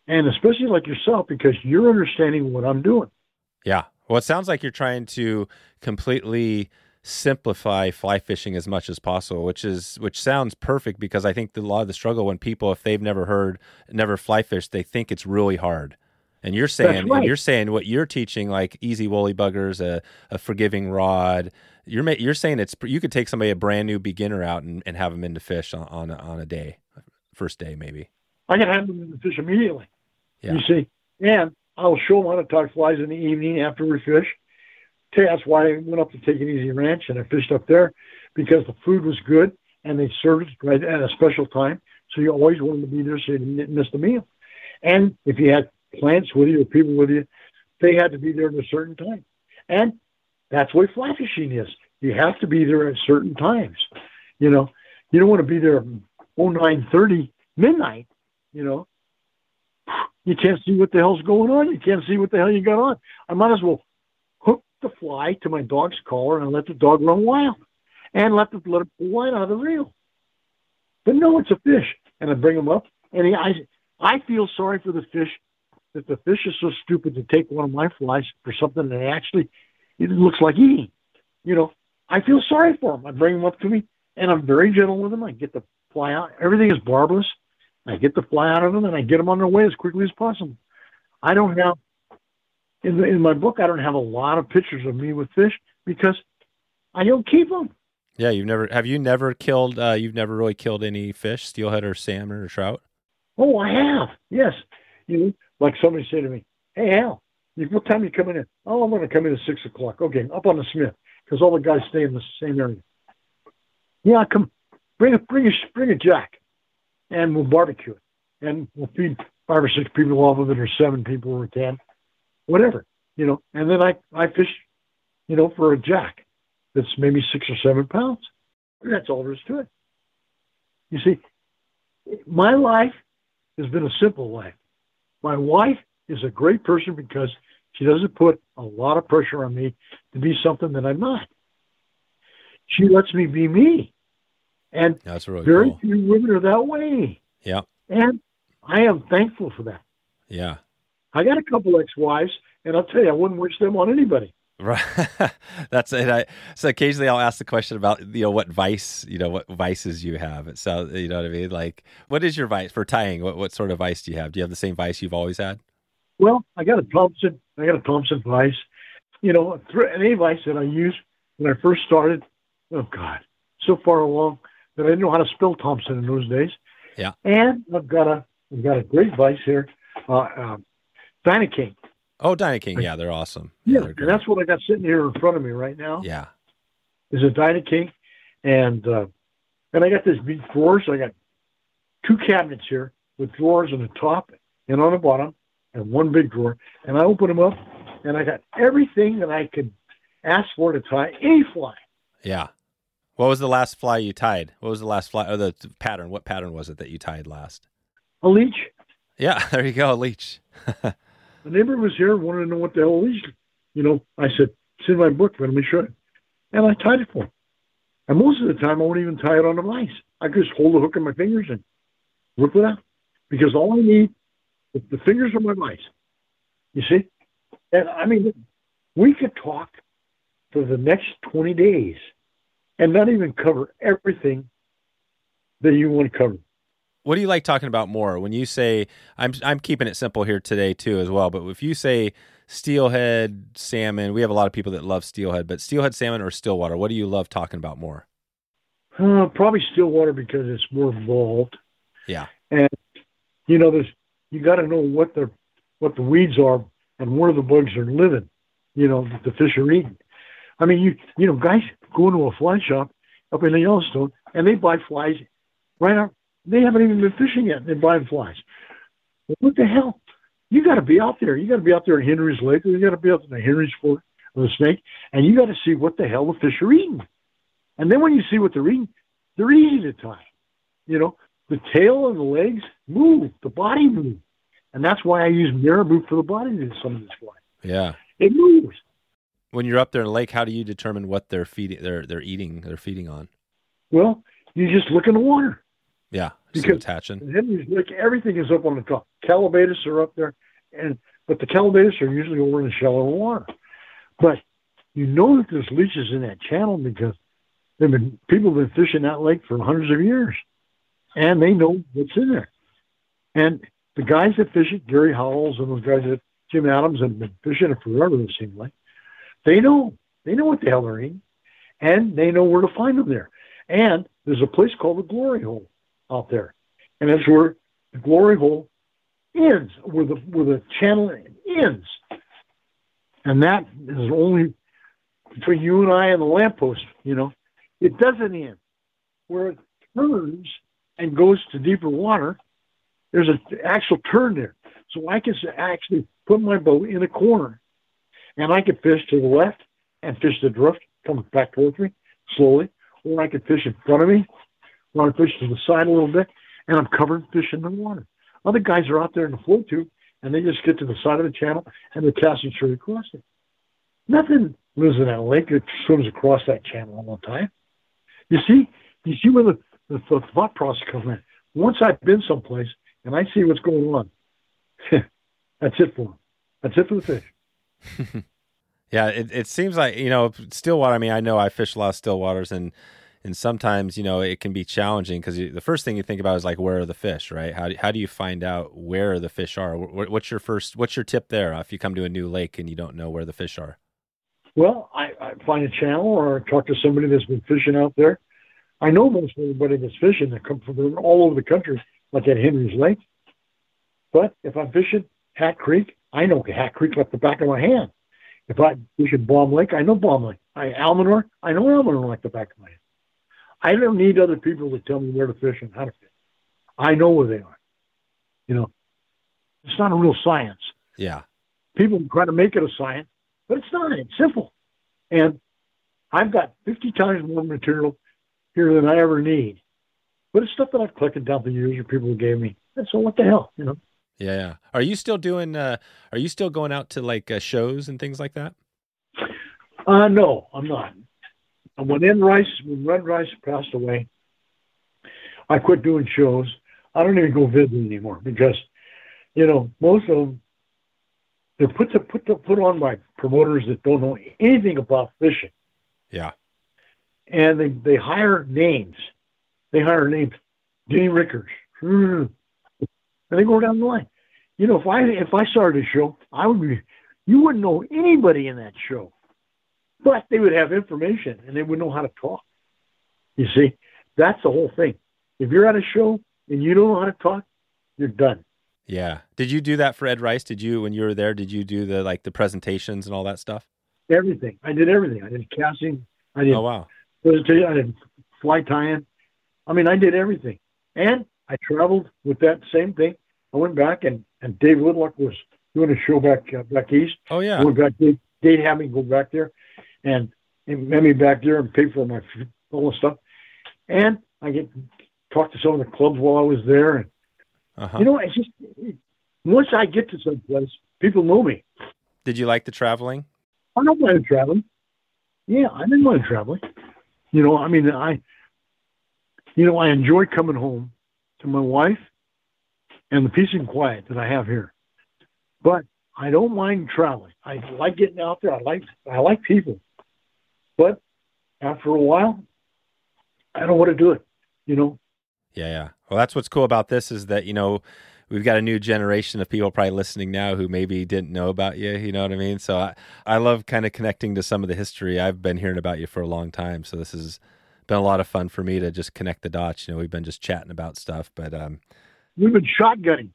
Speaker 2: and especially like yourself because you're understanding what I'm doing.
Speaker 1: Yeah. Well, it sounds like you're trying to completely simplify fly fishing as much as possible, which is which sounds perfect because I think the, a lot of the struggle when people, if they've never heard, never fly fish, they think it's really hard. And you're saying,
Speaker 2: right.
Speaker 1: and you're saying what you're teaching, like easy woolly buggers, a, a forgiving rod. You're you're saying it's you could take somebody a brand new beginner out and, and have them into fish on on a, on a day, first day maybe.
Speaker 2: I can have them in the fish immediately.
Speaker 1: Yeah.
Speaker 2: You see, and I'll show them how to tie flies in the evening after we fish. That's why I went up to Take It Easy Ranch and I fished up there because the food was good and they served it right at a special time. So you always wanted to be there so you didn't miss the meal. And if you had plants with you or people with you, they had to be there at a certain time. And that's what fly fishing is. You have to be there at certain times. You know, you don't want to be there oh nine thirty midnight. You know, you can't see what the hell's going on. You can't see what the hell you got on. I might as well hook the fly to my dog's collar and let the dog run wild, and let the let pull line out of the reel. But no, it's a fish, and I bring him up, and he, I I feel sorry for the fish that the fish is so stupid to take one of my flies for something that actually it looks like eating. You know, I feel sorry for him. I bring him up to me, and I'm very gentle with him. I get the fly out. Everything is barbless. I get the fly out of them, and I get them on their way as quickly as possible. I don't have in the, in my book. I don't have a lot of pictures of me with fish because I don't keep them.
Speaker 1: Yeah, you've never have you never killed? Uh, you've never really killed any fish, steelhead or salmon or trout.
Speaker 2: Oh, I have. Yes, you know, like somebody said to me, "Hey, Al, what time are you coming in?" Oh, I'm going to come in at six o'clock. Okay, up on the Smith because all the guys stay in the same area. Yeah, come bring a bring a bring a jack, and we'll barbecue it, and we'll feed five or six people off of it, or seven people, or ten, whatever, you know. And then I I fish, you know, for a jack that's maybe six or seven pounds. That's all there is to it. You see, my life has been a simple life. My wife is a great person because she doesn't put a lot of pressure on me to be something that I'm not. She lets me be me. And
Speaker 1: That's really
Speaker 2: very
Speaker 1: cool.
Speaker 2: few women are that way.
Speaker 1: Yeah.
Speaker 2: And I am thankful for that.
Speaker 1: Yeah.
Speaker 2: I got a couple ex-wives, and I'll tell you, I wouldn't wish them on anybody.
Speaker 1: Right. That's it. I, so occasionally I'll ask the question about, you know, what vice, you know, what vices you have. So, you know what I mean? Like, what is your vice for tying? What, what sort of vice do you have? Do you have the same vice you've always had?
Speaker 2: Well, I got a Thompson. I got a Thompson vice. You know, a thr- vice that I used when I first started. Oh God, so far along that I didn't know how to spill Thompson in those days.
Speaker 1: Yeah.
Speaker 2: And I've got a I've got a great vice here, uh, uh, Dynaking.
Speaker 1: Oh, Dyna King. Yeah, they're awesome.
Speaker 2: Yeah,
Speaker 1: they're
Speaker 2: and that's what I got sitting here in front of me right now.
Speaker 1: yeah.
Speaker 2: Is a Dynaking, and uh, and I got this big drawers. So I got two cabinets here with drawers on the top and on the bottom, and one big drawer. And I open them up, and I got everything that I could ask for to tie any fly.
Speaker 1: Yeah. What was the last fly you tied? What was the last fly? Or the pattern? What pattern was it that you tied last?
Speaker 2: A leech.
Speaker 1: Yeah, there you go, a leech.
Speaker 2: The neighbor was here, wanted to know what the hell a leech. You know, I said, "It's in my book. Let me show it." And I tied it for him. And most of the time, I won't even tie it on the vise. I just hold the hook in my fingers and whip it out because all I need is the fingers of my vise. You see? And I mean, we could talk for the next 20 days and not even cover everything that you want to cover.
Speaker 1: What do you like talking about more? When you say I'm I'm keeping it simple here today too as well, but if you say steelhead salmon, we have a lot of people that love steelhead, but steelhead salmon or stillwater, what do you love talking about more?
Speaker 2: Uh, probably stillwater because it's more involved.
Speaker 1: Yeah.
Speaker 2: And you know, there's you got to know what the what the weeds are and where the bugs are living. You know, that the fish are eating. I mean, you you know, guys go into a fly shop up in the Yellowstone and they buy flies right out. They haven't even been fishing yet. They're buying flies. What the hell? You got to be out there. You got to be out there in Henry's Lake. or You got to be out in the Henry's Fork of the Snake, and you got to see what the hell the fish are eating. And then when you see what they're eating, they're easy to tie. You know, the tail and the legs move, the body moves. And that's why I use marabou for the body in some of this fly.
Speaker 1: Yeah.
Speaker 2: It moves.
Speaker 1: When you're up there in the lake, how do you determine what they're feeding they're they're eating, they're feeding on?
Speaker 2: Well, you just look in the water.
Speaker 1: Yeah.
Speaker 2: Because-
Speaker 1: hatching.
Speaker 2: And Henry's Lake, everything is up on the top. Callibaetis are up there, and but the Callibaetis are usually over in the shallow water. But you know that there's leeches in that channel because they've been people have been fishing that lake for hundreds of years, and they know what's in there. And the guys that fish it, Gary Howells and those guys that Jim Adams have been fishing it forever. It seems like they know they know what the hell they're eating, and they know where to find them there. And there's a place called the Glory Hole out there, and that's where the Glory Hole ends, where the where the channel ends, and that is only between you and I and the lamppost. You know, it doesn't end where it turns and goes to deeper water. There's an actual turn there, so I can actually put my boat in a corner, and I can fish to the left and fish the drift, come back towards me slowly, or I can fish in front of me, or I fish to the side a little bit, and I'm covered fish in the water. Other guys are out there in the float tube, and they just get to the side of the channel and they're casting straight across it. Nothing lives in that lake that swims across that channel all the time. You see, you see where the, the, the thought process comes in. Once I've been someplace and I see what's going on, that's it for them. That's it for the fish.
Speaker 1: Yeah, it, it seems like you know Stillwater. I mean, I know I fish a lot of still waters, and and sometimes you know it can be challenging because the first thing you think about is like where are the fish, right? How do, how do you find out where the fish are? What's your first? What's your tip there if you come to a new lake and you don't know where the fish are?
Speaker 2: Well, I, I find a channel or talk to somebody that's been fishing out there. I know most everybody that's fishing that come from all over the country, like at Henry's Lake. But if I'm fishing Hat Creek, I know Hat Creek like the back of my hand. If I fish at Baum Lake, I know Baum Lake. I Almanor, I know Almanor like the back of my hand. I don't need other people to tell me where to fish and how to fish. I know where they are. You know, it's not a real science
Speaker 1: Yeah,
Speaker 2: people try to make it a science, but it's not. It's simple. And I've got 50 times more material here than I ever need. But it's stuff that I've collected down the years or people gave me. And so what the hell, you know?
Speaker 1: Yeah, yeah. Are you still doing? Uh, are you still going out to like uh, shows and things like that?
Speaker 2: Uh, no, I'm not. And when Ed Rice, when Ed Rice passed away, I quit doing shows. I don't even go visit anymore because, you know, most of them they're put to put to, put on by promoters that don't know anything about fishing,
Speaker 1: Yeah.
Speaker 2: and they they hire names. They hire names, Denny Rickards, hmm, and they go down the line. You know, if I if I started a show, I would be. You wouldn't know anybody in that show, but they would have information and they would know how to talk. You see, that's the whole thing. If you're at a show and you don't know how to talk, you're done.
Speaker 1: Yeah. Did you do that for Ed Rice? Did you when you were there? Did you do the like the presentations and all that stuff?
Speaker 2: Everything. I did everything. I did casting. I did
Speaker 1: Oh wow.
Speaker 2: I did fly tying. I mean, I did everything. And I traveled with that same thing. I went back and, and Dave Whitlock was doing a show back uh, back east.
Speaker 1: Oh
Speaker 2: I
Speaker 1: yeah.
Speaker 2: went back. Dave, Dave had me go back there, and and met me back there and paid for my all the stuff. And I get talk to some of the clubs while I was there, and
Speaker 1: Uh-huh.
Speaker 2: you know, it's just once I get to some place, people know me.
Speaker 1: Did you like the traveling?
Speaker 2: I don't mind traveling. Yeah, I didn't mind traveling. You know, I mean, I, you know, I enjoy coming home to my wife and the peace and quiet that I have here. But I don't mind traveling. I like getting out there. I like I like people. But after a while, I don't want to do it. You know,
Speaker 1: Yeah, yeah. Well, that's what's cool about this is that you know we've got a new generation of people probably listening now who maybe didn't know about you. You know what I mean? So I I love kind of connecting to some of the history. I've been hearing about you for a long time, so this has been a lot of fun for me to just connect the dots. You know, we've been just chatting about stuff, but um,
Speaker 2: we've been shotgunning.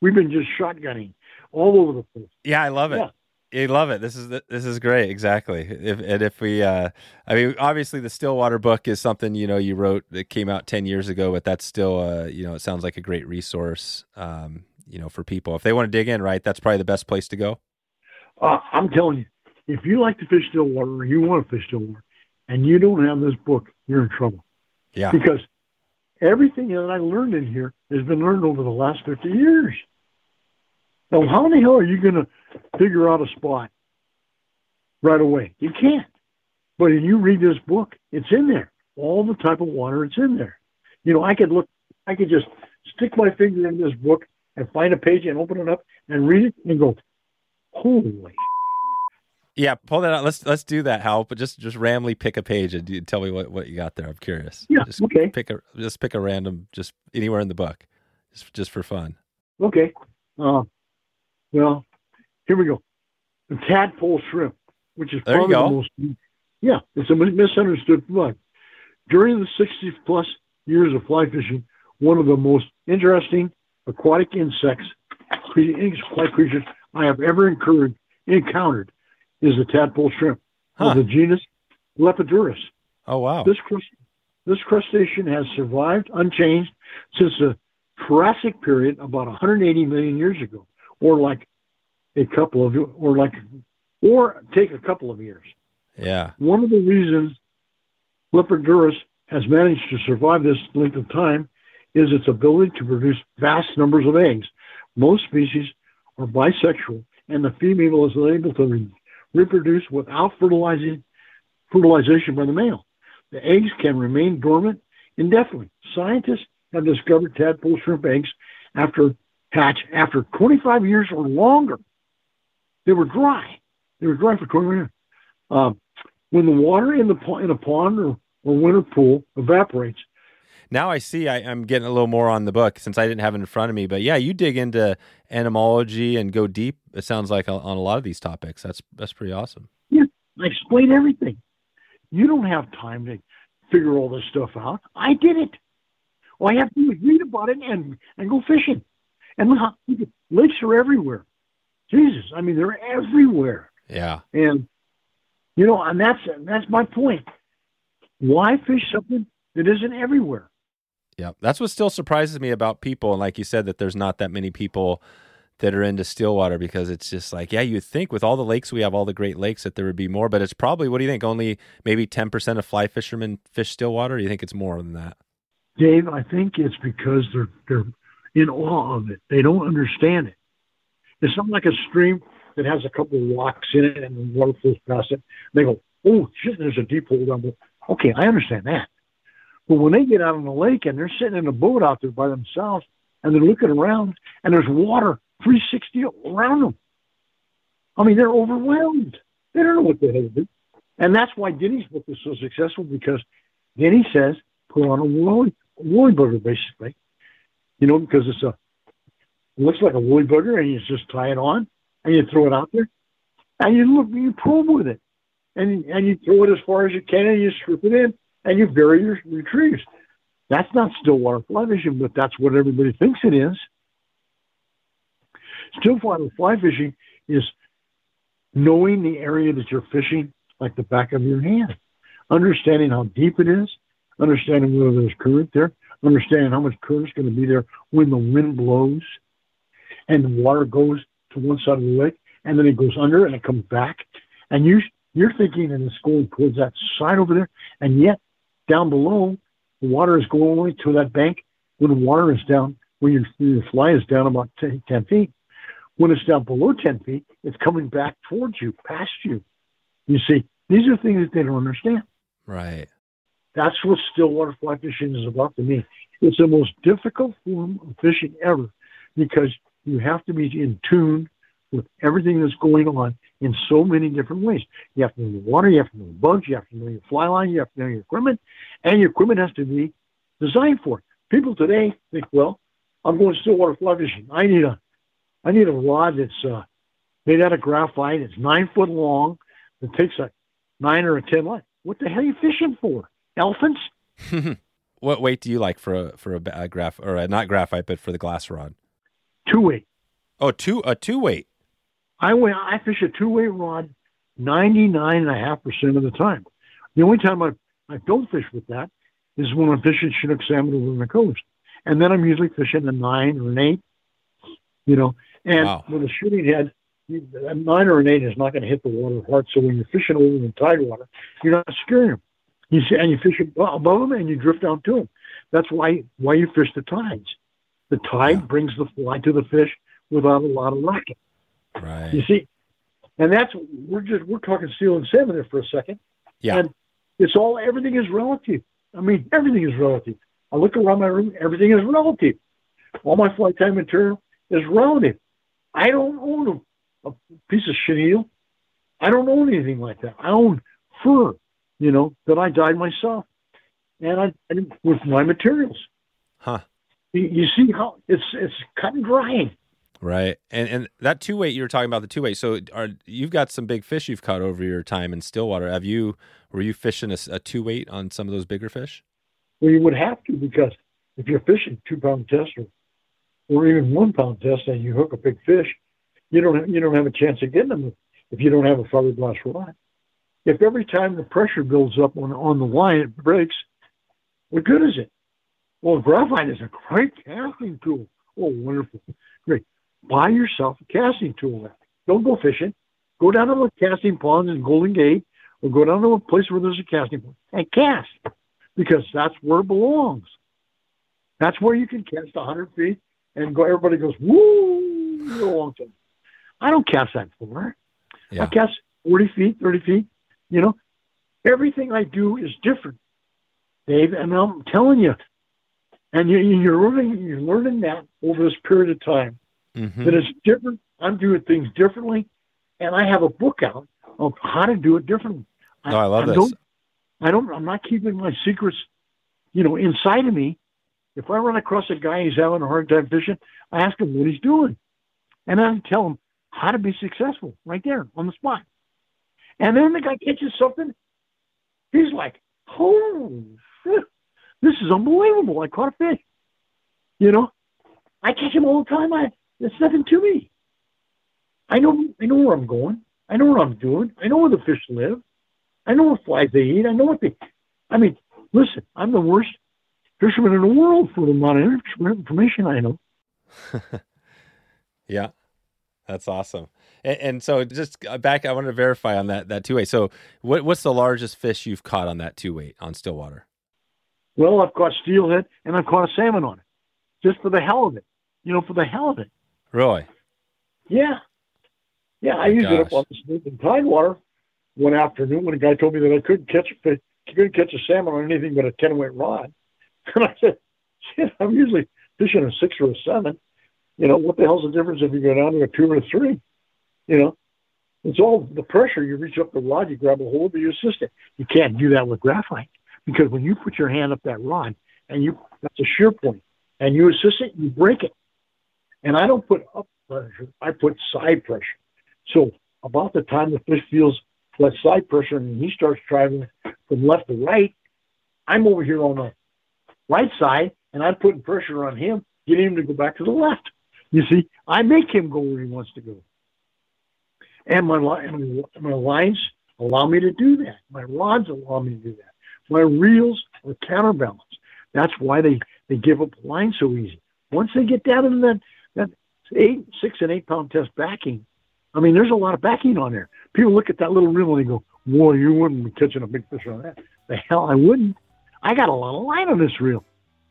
Speaker 2: We've been just shotgunning all over the place.
Speaker 1: yeah, I love it.
Speaker 2: Yeah.
Speaker 1: You love it. This is this is great. Exactly. If and if we, uh, I mean, obviously the Stillwater book is something you know you wrote that came out ten years ago, but that's still, uh, you know, it sounds like a great resource, um, you know, for people if they want to dig in. Right, that's probably the best place to go.
Speaker 2: Uh, I'm telling you, if you like to fish Stillwater you want to fish Stillwater and you don't have this book, you're in trouble.
Speaker 1: Yeah.
Speaker 2: Because everything that I learned in here has been learned over the last 50 years. Now, how in the hell are you going to figure out a spot right away? You can't. But if you read this book, it's in there. All the type of water, it's in there. You know, I could look, I could just stick my finger in this book and find a page and open it up and read it and go, holy
Speaker 1: Yeah, pull that out. Let's let's do that, Hal. But just just randomly pick a page and do, tell me what, what you got there. I'm curious.
Speaker 2: Yeah,
Speaker 1: Just
Speaker 2: okay.
Speaker 1: Pick a just pick a random just anywhere in the book, just just for fun.
Speaker 2: Okay. Uh, well, here we go. The tadpole shrimp, which is
Speaker 1: There
Speaker 2: probably the most. Yeah, it's a misunderstood bug. During the 60 plus years of fly fishing, one of the most interesting aquatic insects, aquatic creatures I have ever encountered is the tadpole shrimp
Speaker 1: Huh.
Speaker 2: of the genus Lepidurus.
Speaker 1: Oh wow.
Speaker 2: This crust, this crustacean has survived unchanged since the Jurassic period, about 180 million years ago, or like a couple of, or like, or take a couple of years.
Speaker 1: yeah.
Speaker 2: One of the reasons Lepidurus has managed to survive this length of time is its ability to produce vast numbers of eggs. Most species are bisexual, and the female is able to reproduce without fertilizing fertilization by the male. The eggs can remain dormant indefinitely. Scientists have discovered tadpole shrimp eggs after hatch after 25 years or longer. They were dry. They were dry for 20 years. Um, when the water in the in a pond or, or winter pool evaporates,
Speaker 1: Now I see. I, I'm getting a little more on the book since I didn't have it in front of me. But yeah, you dig into entomology and go deep. It sounds like on a lot of these topics. That's that's pretty awesome.
Speaker 2: Yeah, I explain everything. You don't have time to figure all this stuff out. I did it. All I have to do is read about it and and go fishing. And look, lakes are everywhere. Jesus, I mean they're everywhere.
Speaker 1: Yeah.
Speaker 2: And you know, and that's that's my point. Why fish something that isn't everywhere?
Speaker 1: Yeah, that's what still surprises me about people. And like you said, that there's not that many people that are into Stillwater because it's just like, yeah, you'd think with all the lakes we have, all the Great Lakes, that there would be more. But it's probably, what do you think? Only maybe 10% of fly fishermen fish Stillwater? Or do you think it's more than that?
Speaker 2: Dave, I think it's because they're they're in awe of it. They don't understand it. It's not like a stream that has a couple of rocks in it and the water flows past it. They go, oh shit, there's a deep hole down there. Okay, I understand that. But when they get out on the lake and they're sitting in a boat out there by themselves and they're looking around and there's water 360 around them. I mean, they're overwhelmed. They don't know what the hell to do. And that's why Denny's book is so successful because Denny says, put on a woolly, woolly bugger, basically. You know, because it's a, it looks like a woolly bugger and you just tie it on and you throw it out there and you look, you probe with it and, and you throw it as far as you can and you strip it in and you bury your retrieves. That's not stillwater fly fishing, but that's what everybody thinks it is. Stillwater fly fishing is knowing the area that you're fishing like the back of your hand, understanding how deep it is, understanding whether there's current there, understanding how much current is going to be there when the wind blows and the water goes to one side of the lake and then it goes under and it comes back. And you, you're thinking and it's going towards that side over there. And yet down below, the water is going to that bank when the water is down, when your, your fly is down about 10, 10 feet. When it's down below 10 feet, it's coming back towards you, past you. You see, these are things that they don't understand.
Speaker 1: Right.
Speaker 2: That's what stillwater fly fishing is about to me. It's the most difficult form of fishing ever because you have to be in tune with everything that's going on in so many different ways. You have to know the water, you have to know the bugs, you have to know your fly line, you have to know your equipment, and your equipment has to be designed for it. People today think, well, I'm going stillwater fly fishing. I need a I need a rod that's uh, made out of graphite. It's nine foot long. It takes a nine or a ten line. What the hell are you fishing for? Elephants?
Speaker 1: what weight do you like for a for a, a graph or a, not graphite, but for the glass rod?
Speaker 2: Two weight.
Speaker 1: Oh, two a two weight.
Speaker 2: I went. I fish a two weight rod ninety nine and a half percent of the time. The only time I I don't fish with that is when I'm fishing Chinook salmon over on the coast, and then I'm usually fishing a nine or an eight. You know, and
Speaker 1: Wow.
Speaker 2: with a shooting head, a nine or an eight is not going to hit the water hard. So when you're fishing over in tide water, you're not scaring them. You see, and you fish abo- above them and you drift down to them. That's why why you fish the tides. The tide brings the fly to the fish without a lot of racket. You see, and that's we're just we're talking steel and salmon there for a second.
Speaker 1: Yeah.
Speaker 2: And it's all everything is relative. I mean, everything is relative. I look around my room, everything is relative. All my fly tying material is relative. I don't own a, a piece of chenille. I don't own anything like that. I own fur, you know, that I dyed myself, and I and with my materials.
Speaker 1: Huh.
Speaker 2: You, you see how it's it's cut and drying.
Speaker 1: Right. And and that two weight you were talking about the two weight. So are you've got some big fish you've caught over your time in Stillwater. Have you were you fishing a two weight on some of those bigger fish?
Speaker 2: Well, you would have to because if you're fishing two pound test or, or even one pound test and you hook a big fish, you don't have, you don't have a chance of getting them if you don't have a fiberglass rod. If every time the pressure builds up on on the line it breaks, what good is it? Well, graphite is a great casting tool. Oh, wonderful. Buy yourself a casting tool. Don't go fishing. Go down to the casting ponds in Golden Gate, or go down to a place where there's a casting pond and cast because that's where it belongs. That's where you can cast 100 feet and go. Everybody goes, woo, a long time. I don't cast that far. I cast 40 feet, 30 feet. You know, everything I do is different, Dave. And I'm telling you, and you're learning, you're learning that over this period of time
Speaker 1: Mhm.
Speaker 2: that it's different. I'm doing things differently, and I have a book out of how to do it differently.
Speaker 1: No, I love this.
Speaker 2: Don't, I don't. I'm not keeping my secrets, you know, inside of me. If I run across a guy who's having a hard time fishing, I ask him what he's doing, and I tell him how to be successful right there on the spot. And then the guy catches something. He's like, "Oh, this is unbelievable! I caught a fish." You know, I catch them all the time. I it's nothing to me. I know I know where I'm going. I know what I'm doing. I know where the fish live. I know what flies they eat. I know what they. I mean, listen, I'm the worst fisherman in the world for the amount of information I know.
Speaker 1: Yeah, that's awesome. And, and so, just uh, back, I wanted to verify on that that two weight. So, what what's the largest fish you've caught on that two weight on Stillwater?
Speaker 2: Well, I've caught steelhead and I've caught a salmon on it, just for the hell of it. You know, for the hell of it.
Speaker 1: Really?
Speaker 2: Yeah. Yeah, I
Speaker 1: My
Speaker 2: used it up
Speaker 1: gosh.
Speaker 2: on the sleeping tidewater one afternoon when a guy told me that I couldn't catch a couldn't catch a salmon on anything but a ten weight rod. And I said, Shit, I'm usually fishing a six or a seven. You know, what the hell's the difference if you go down to a two or a three? You know, it's all the pressure. You reach up the rod, you grab a hold of, you assist it. You can't do that with graphite because when you put your hand up that rod and you that's a shear point and you assist it, you break it. And I don't put up pressure, I put side pressure. So about the time the fish feels that side pressure and he starts driving from left to right, I'm over here on the right side and I'm putting pressure on him, getting him to go back to the left. You see, I make him go where he wants to go. And my, li- my lines allow me to do that. My rods allow me to do that. My reels are counterbalanced. That's why they, they give up the line so easy. Once they get down into that, eight, six and eight pound test backing, I mean, there's a lot of backing on there. People look at that little reel and they go, "Boy, you wouldn't be catching a big fish on that." The hell, I wouldn't. I got a lot of line on this reel.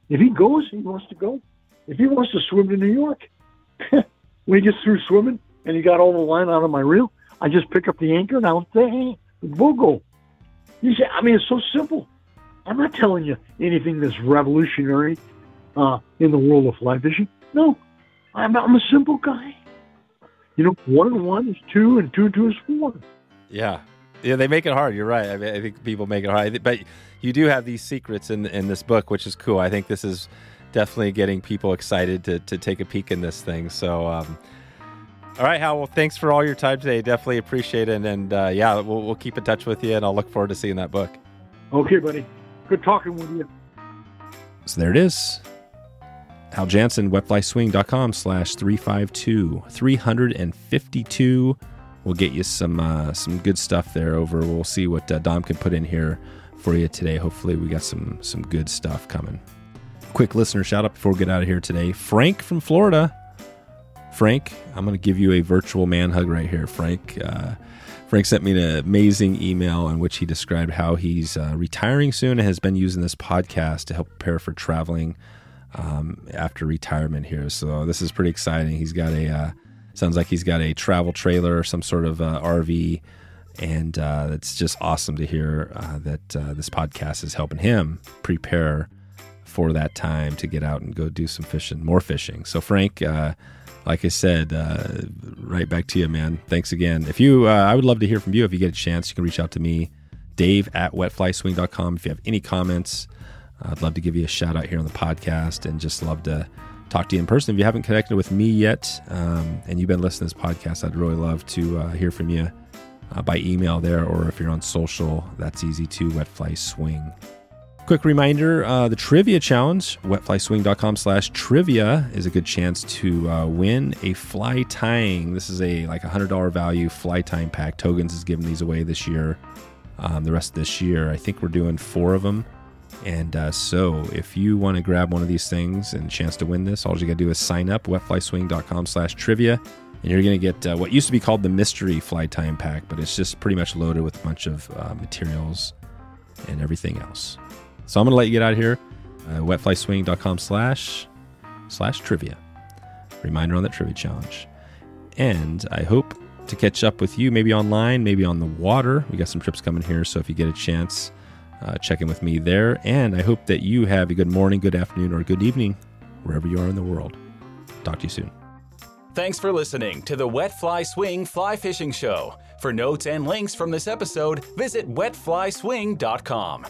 Speaker 2: If he goes, he wants to go. If he wants to swim to New York, when he gets through swimming and he got all the line out of my reel, I just pick up the anchor and I'll say, "The bull go." You say, I mean, it's so simple. I'm not telling you anything that's revolutionary uh, in the world of fly fishing. No, I'm, I'm a simple guy. You know, one and one is two, and two and two is four.
Speaker 1: Yeah. Yeah, they make it hard. You're right. I, mean, I think people make it hard. But you do have these secrets in in this book, which is cool. I think this is definitely getting people excited to, to take a peek in this thing. So, um, all right, Hal. Well, thanks for all your time today. Definitely appreciate it. And, and uh, yeah, we'll, we'll keep in touch with you, and I'll look forward to seeing that book.
Speaker 2: Okay, buddy. Good talking with you.
Speaker 1: So there it is. Hal Janssen, wetflyswing.com slash 352. 352 will get you some uh, some good stuff there over. We'll see what uh, Dom can put in here for you today. Hopefully we got some some good stuff coming. Quick listener shout out before we get out of here today. Frank from Florida. Frank, I'm going to give you a virtual man hug right here, Frank. Uh, Frank sent me an amazing email in which he described how he's uh, retiring soon and has been using this podcast to help prepare for traveling um, after retirement here. So this is pretty exciting. He's got a uh, sounds like he's got a travel trailer or some sort of uh, RV, and uh, it's just awesome to hear uh, that uh, this podcast is helping him prepare for that time to get out and go do some fishing, more fishing. So Frank. Uh, like I said, uh, right back to you, man. Thanks again. If you, uh, I would love to hear from you. If you get a chance, you can reach out to me, Dave at wetflyswing.com. If you have any comments, I'd love to give you a shout out here on the podcast and just love to talk to you in person. If you haven't connected with me yet um, and you've been listening to this podcast, I'd really love to uh, hear from you uh, by email there or if you're on social, that's easy too, Wetfly Swing. Quick reminder, uh, the trivia challenge, wetflyswing.com slash trivia is a good chance to uh, win a fly tying. This is a like a $100 value fly tying pack. Togans is giving these away this year. Um, the rest of this year, I think we're doing four of them. And uh, so if you want to grab one of these things and chance to win this, all you got to do is sign up, wetflyswing.com slash trivia. And you're going to get uh, what used to be called the mystery fly tying pack, but it's just pretty much loaded with a bunch of uh, materials and everything else. So I'm going to let you get out of here. Uh, wetflyswing.com slash slash trivia. Reminder on that trivia challenge. And I hope to catch up with you maybe online, maybe on the water. We got some trips coming here. So if you get a chance, uh, check in with me there. And I hope that you have a good morning, good afternoon, or good evening wherever you are in the world. Talk to you soon.
Speaker 3: Thanks for listening to the Wet Fly Swing Fly Fishing Show. For notes and links from this episode, visit wetflyswing.com.